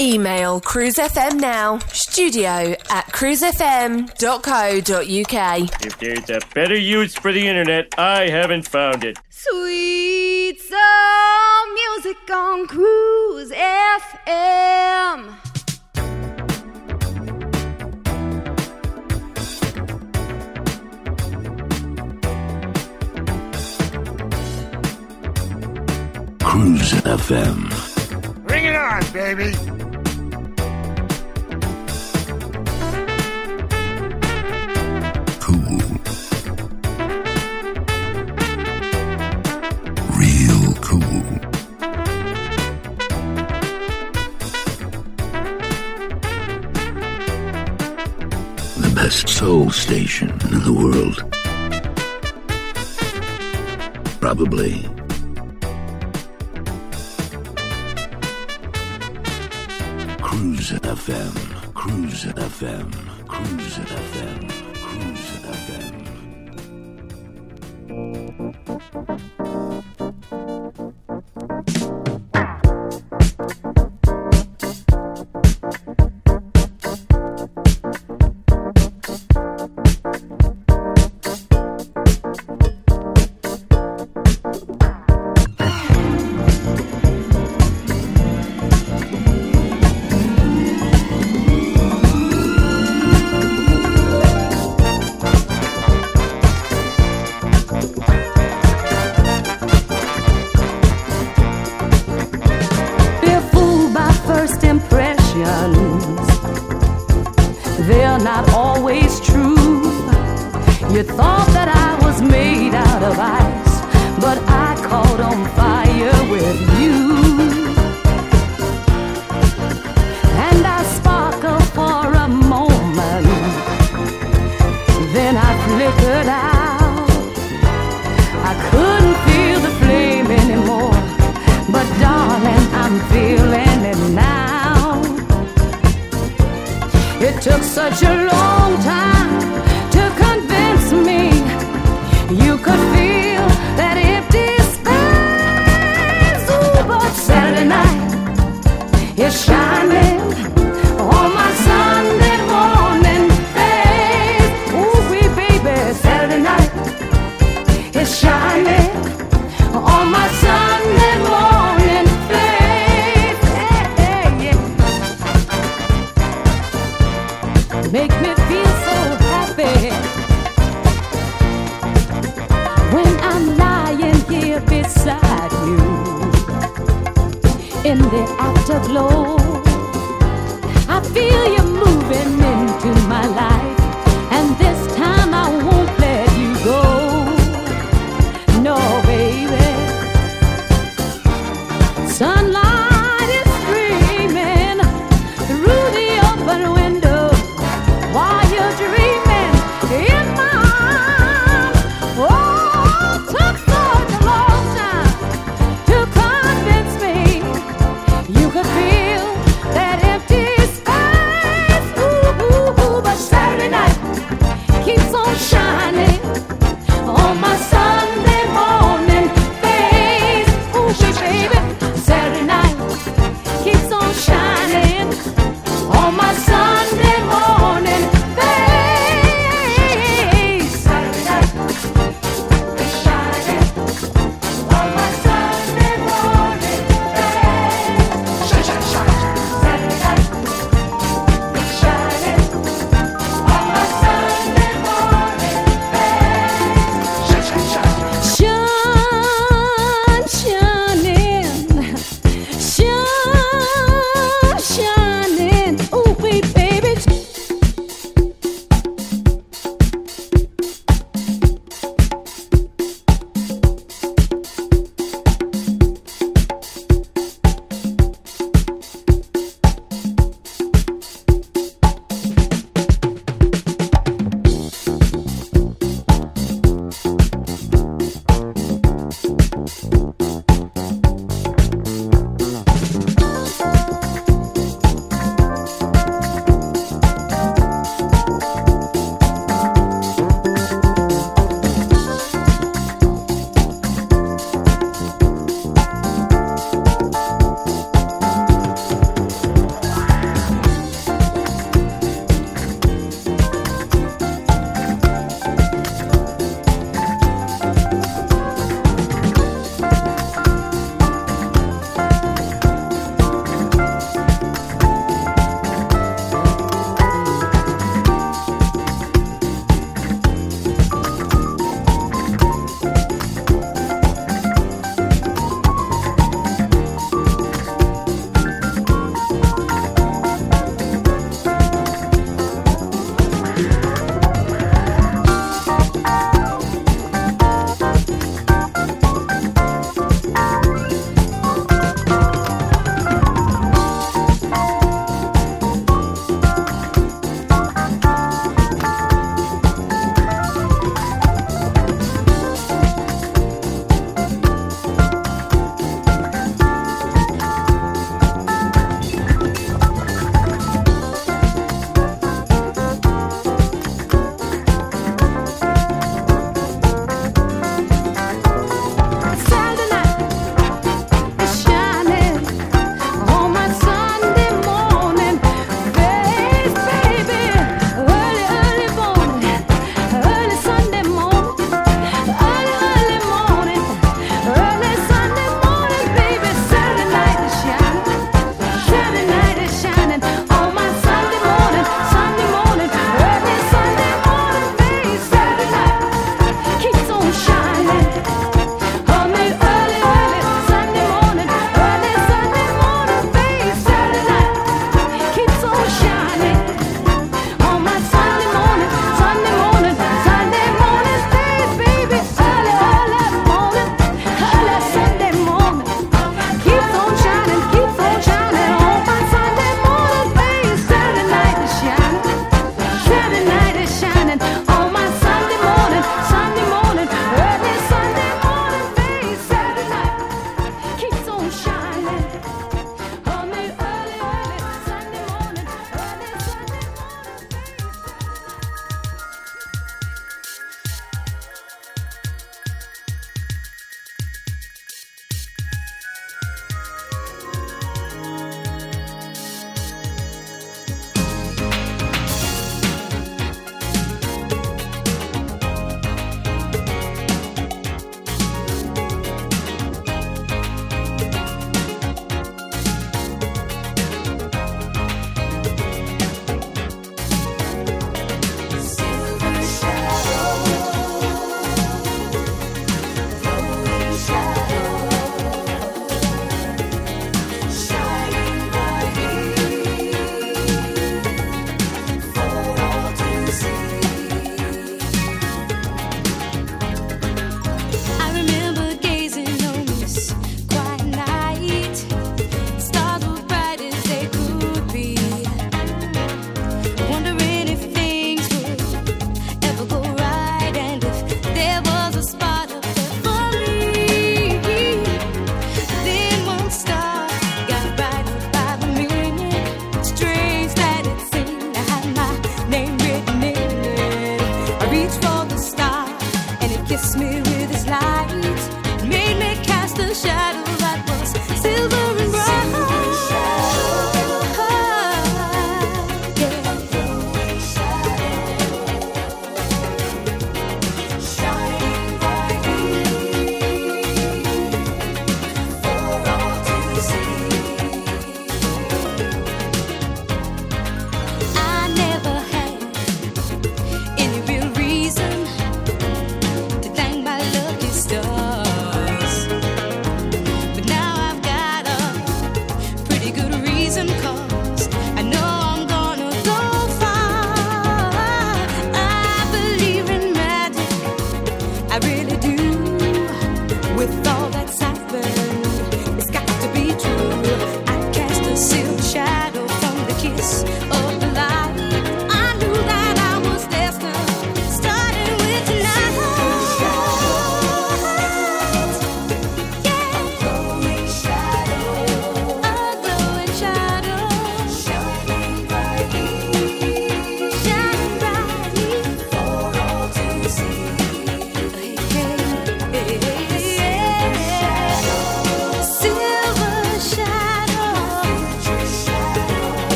Email cruisefm now, studio at cruisefm.co.uk.
If there's a better use for the internet, I haven't found it.
Sweet soul music on Cruise FM.
Cruise FM.
Bring it on, baby.
Best soul station in the world. Probably. Cruise FM. Cruise FM. Cruise FM.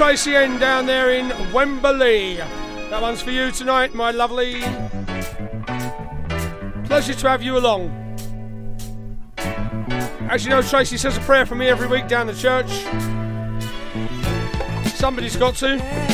Tracy N down there in Wembley. That one's for you tonight, my lovely. Pleasure to have you along. As you know, Tracy says a prayer for me every week down the church. Somebody's got to.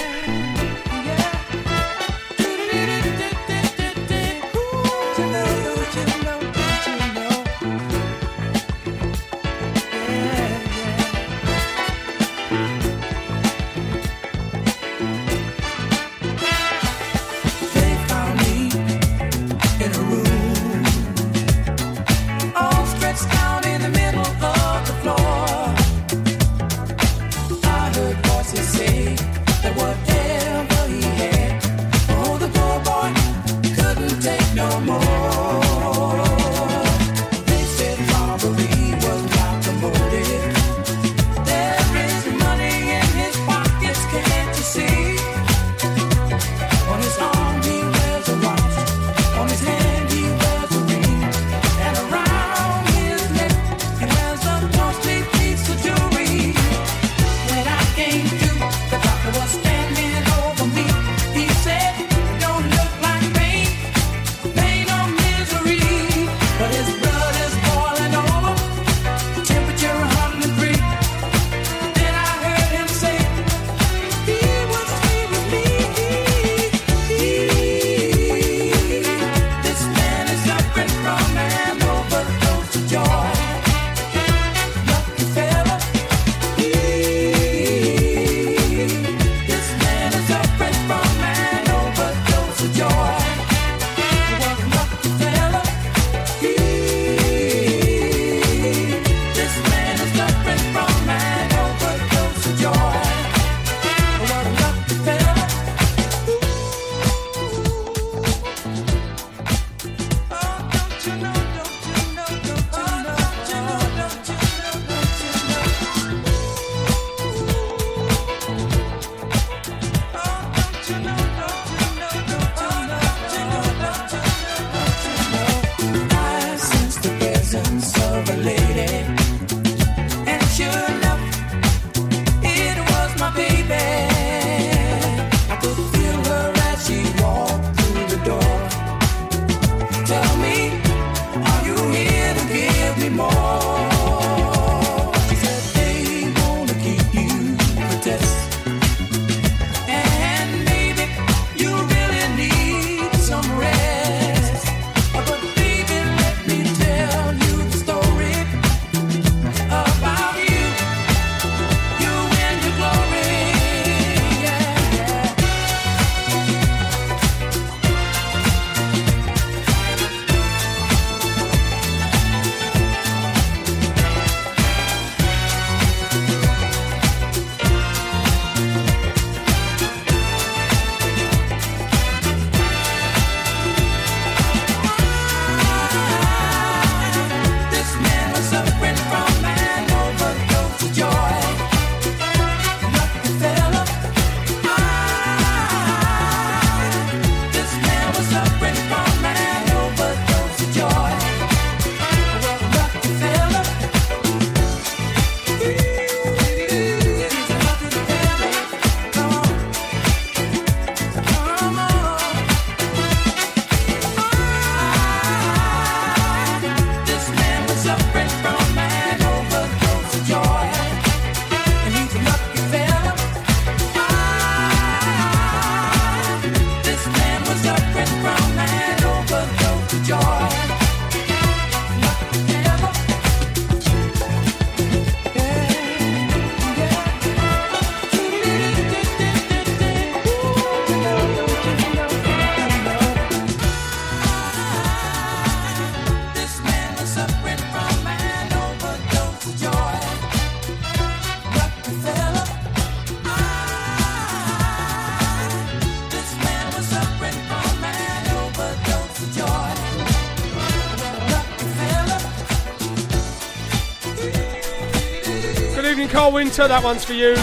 Winter, that one's for you.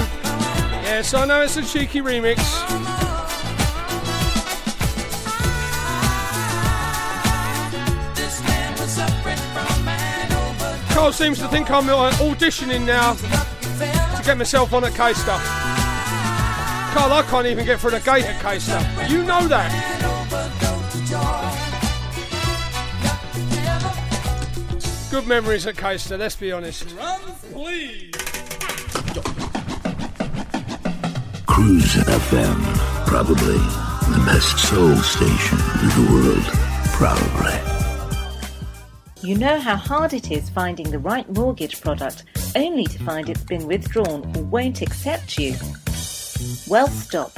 Yes, I know it's a cheeky remix. Carl seems to think I'm auditioning now to get myself on at K.
Carl, I can't even get through the gate at Caister. You know that. Good memories at Caister, let's be honest.
please.
Cruise FM. Probably the best soul station in the world. Probably.
You know how hard it is finding the right mortgage product only to find it's been withdrawn or won't accept you? Well, stop.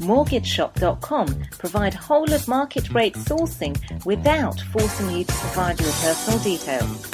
MortgageShop.com provide whole of market rate sourcing without forcing you to provide your personal details.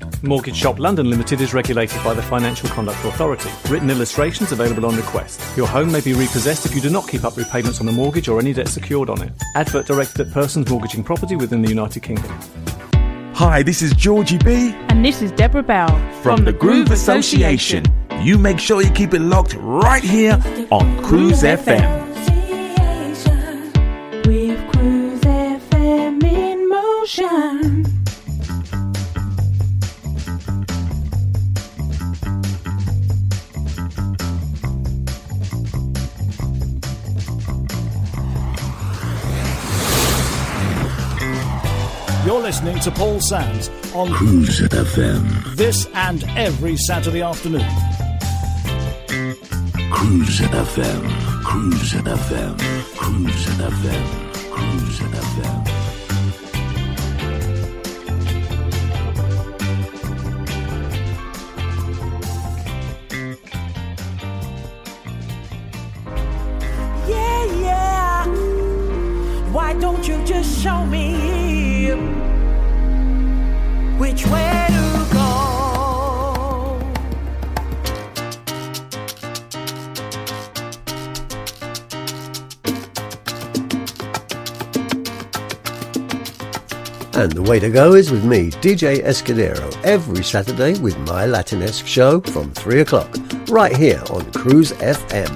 Mortgage Shop London Limited is regulated by the Financial Conduct Authority. Written illustrations available on request. Your home may be repossessed if you do not keep up repayments on the mortgage or any debt secured on it. Advert directed at persons mortgaging property within the United Kingdom.
Hi, this is Georgie B.
And this is Deborah Bell
from, the Groove Association. You make sure you keep it locked right here on Cruise FM.
With Cruise FM in motion.
Listening to Paul Sams on
Cruise FM.
this and every Saturday afternoon.
Cruise FM. Cruise FM. Cruise FM. Cruise FM.
Yeah, yeah. Why don't you just show me which way to go?
And the way to go is with me, DJ Escudero, every Saturday with my Latinesque show from 3 o'clock, right here on Cruise FM.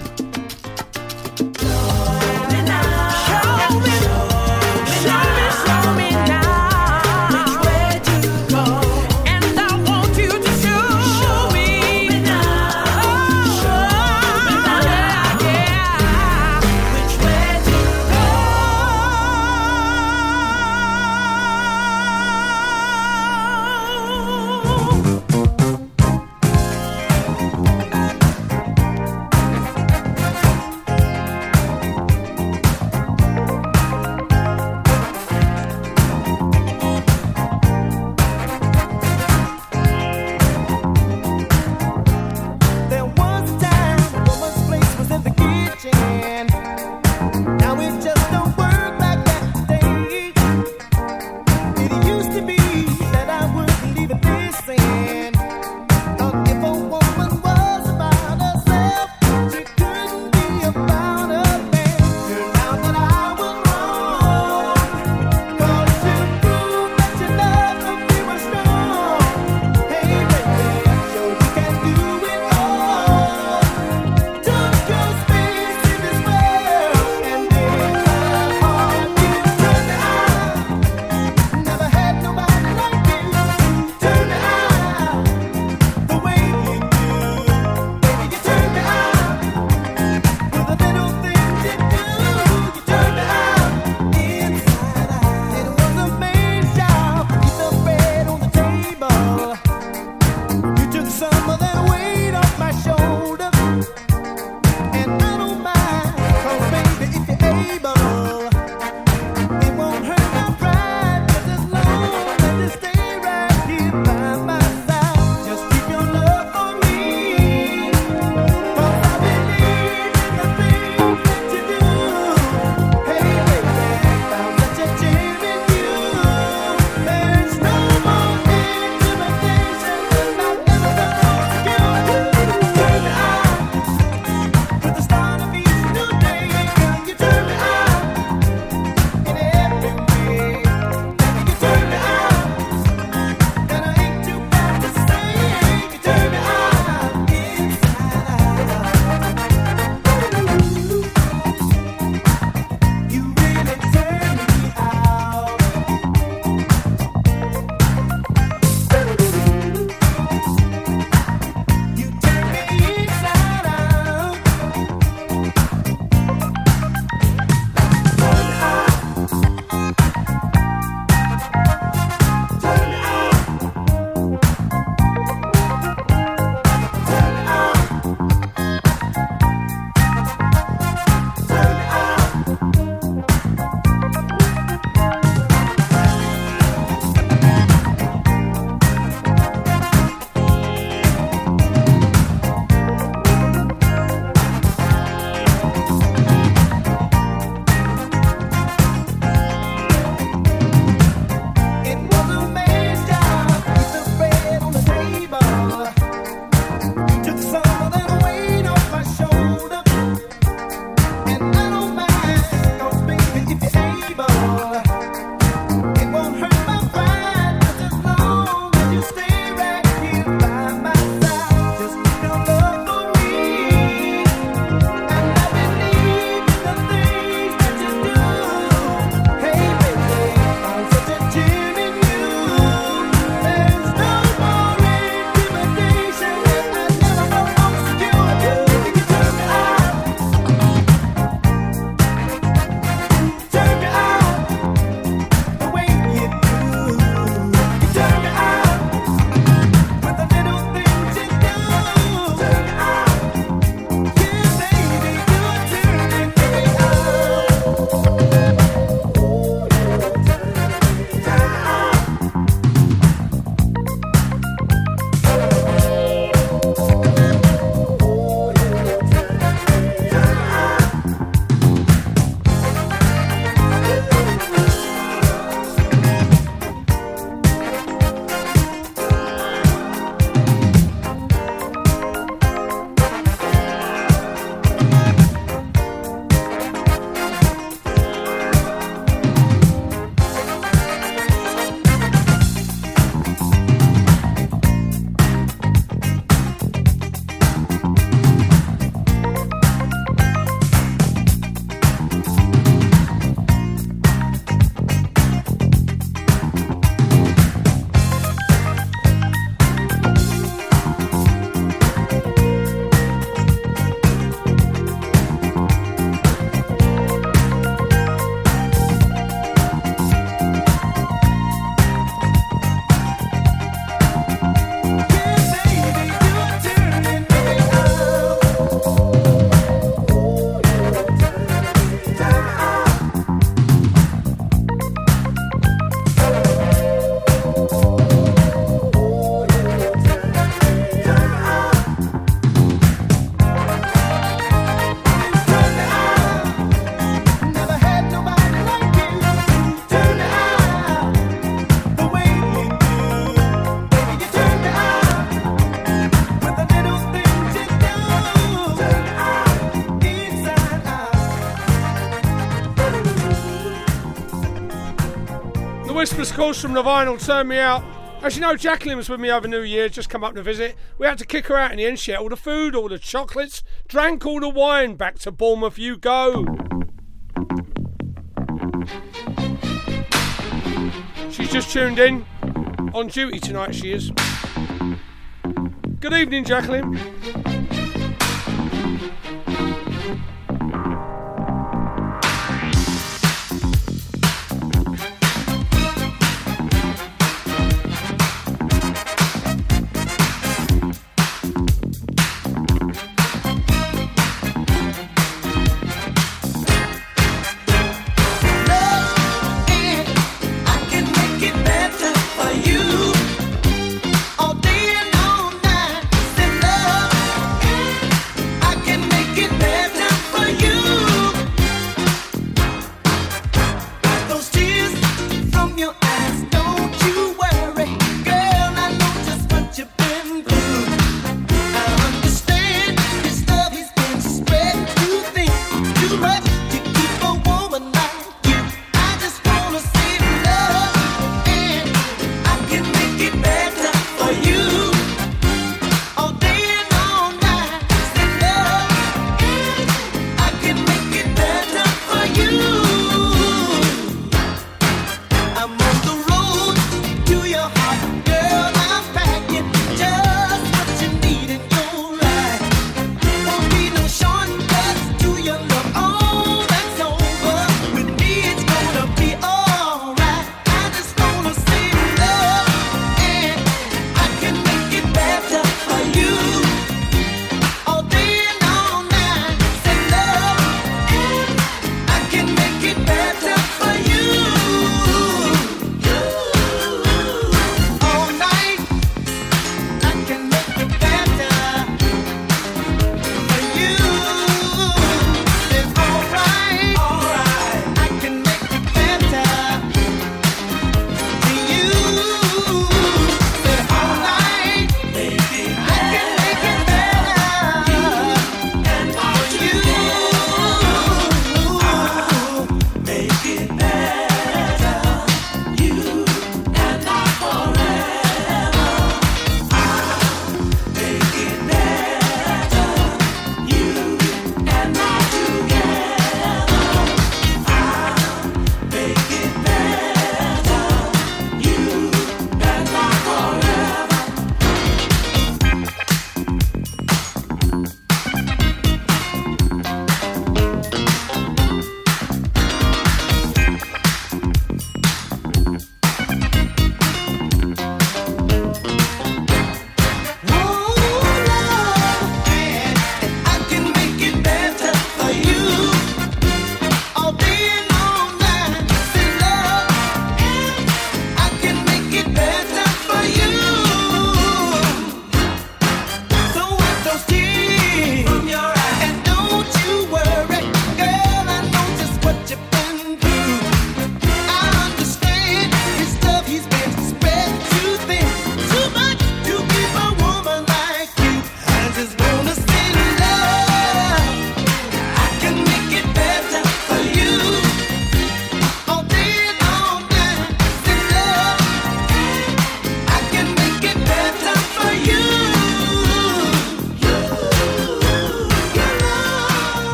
Calls from the vinyl turned me out. As you know, Jacqueline was with me over New Year, just come up to visit. We had to kick her out in the end. She ate all the food, all the chocolates, drank all the wine. Back to Bournemouth you go. She's just tuned in. On duty tonight, she is. Good evening, Jacqueline.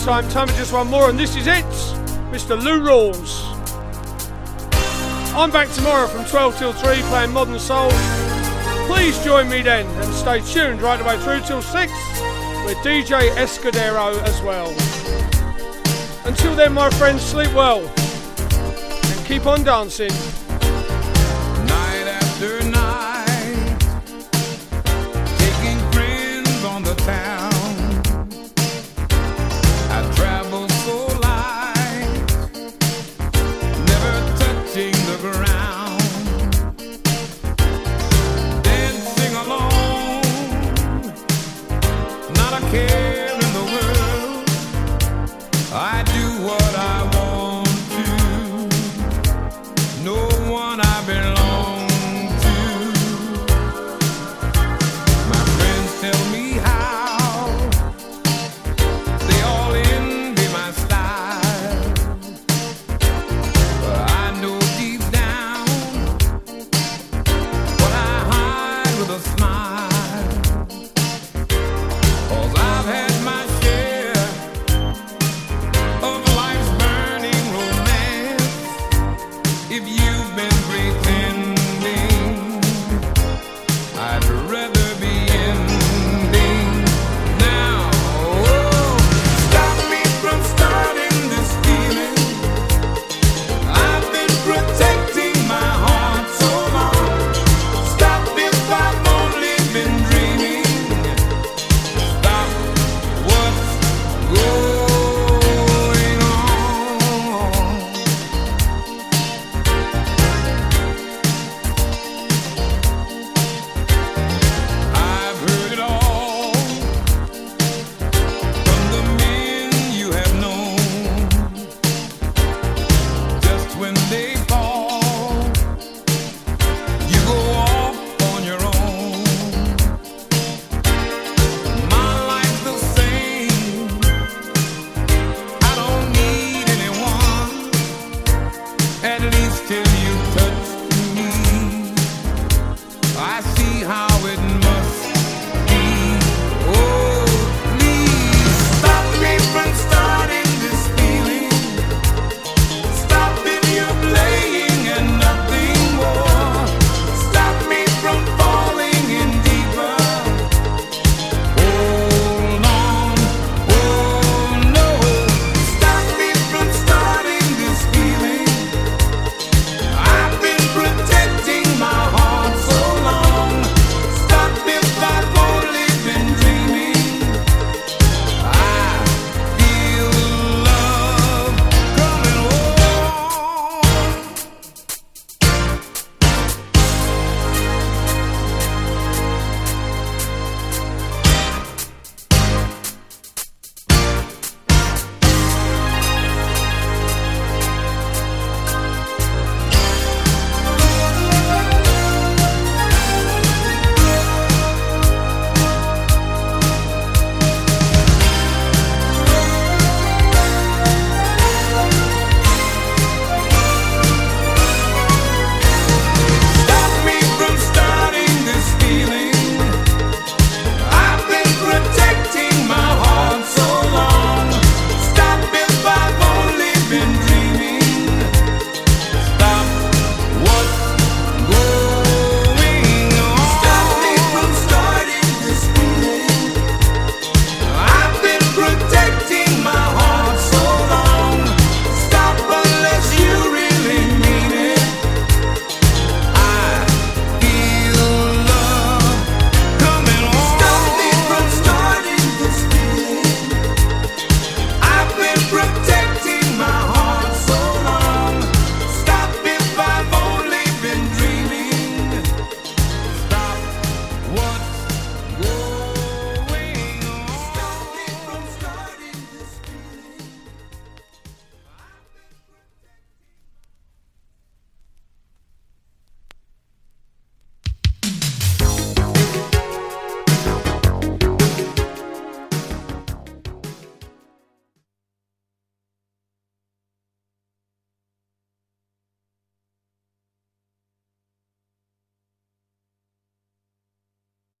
Of time. Time for just one more, and this is it, Mr. Lou Rawls. I'm back tomorrow from 12 till 3 playing Modern Soul. Please join me then and stay tuned right the way through till 6 with DJ Escudero as well. Until then, my friends, sleep well and keep on dancing.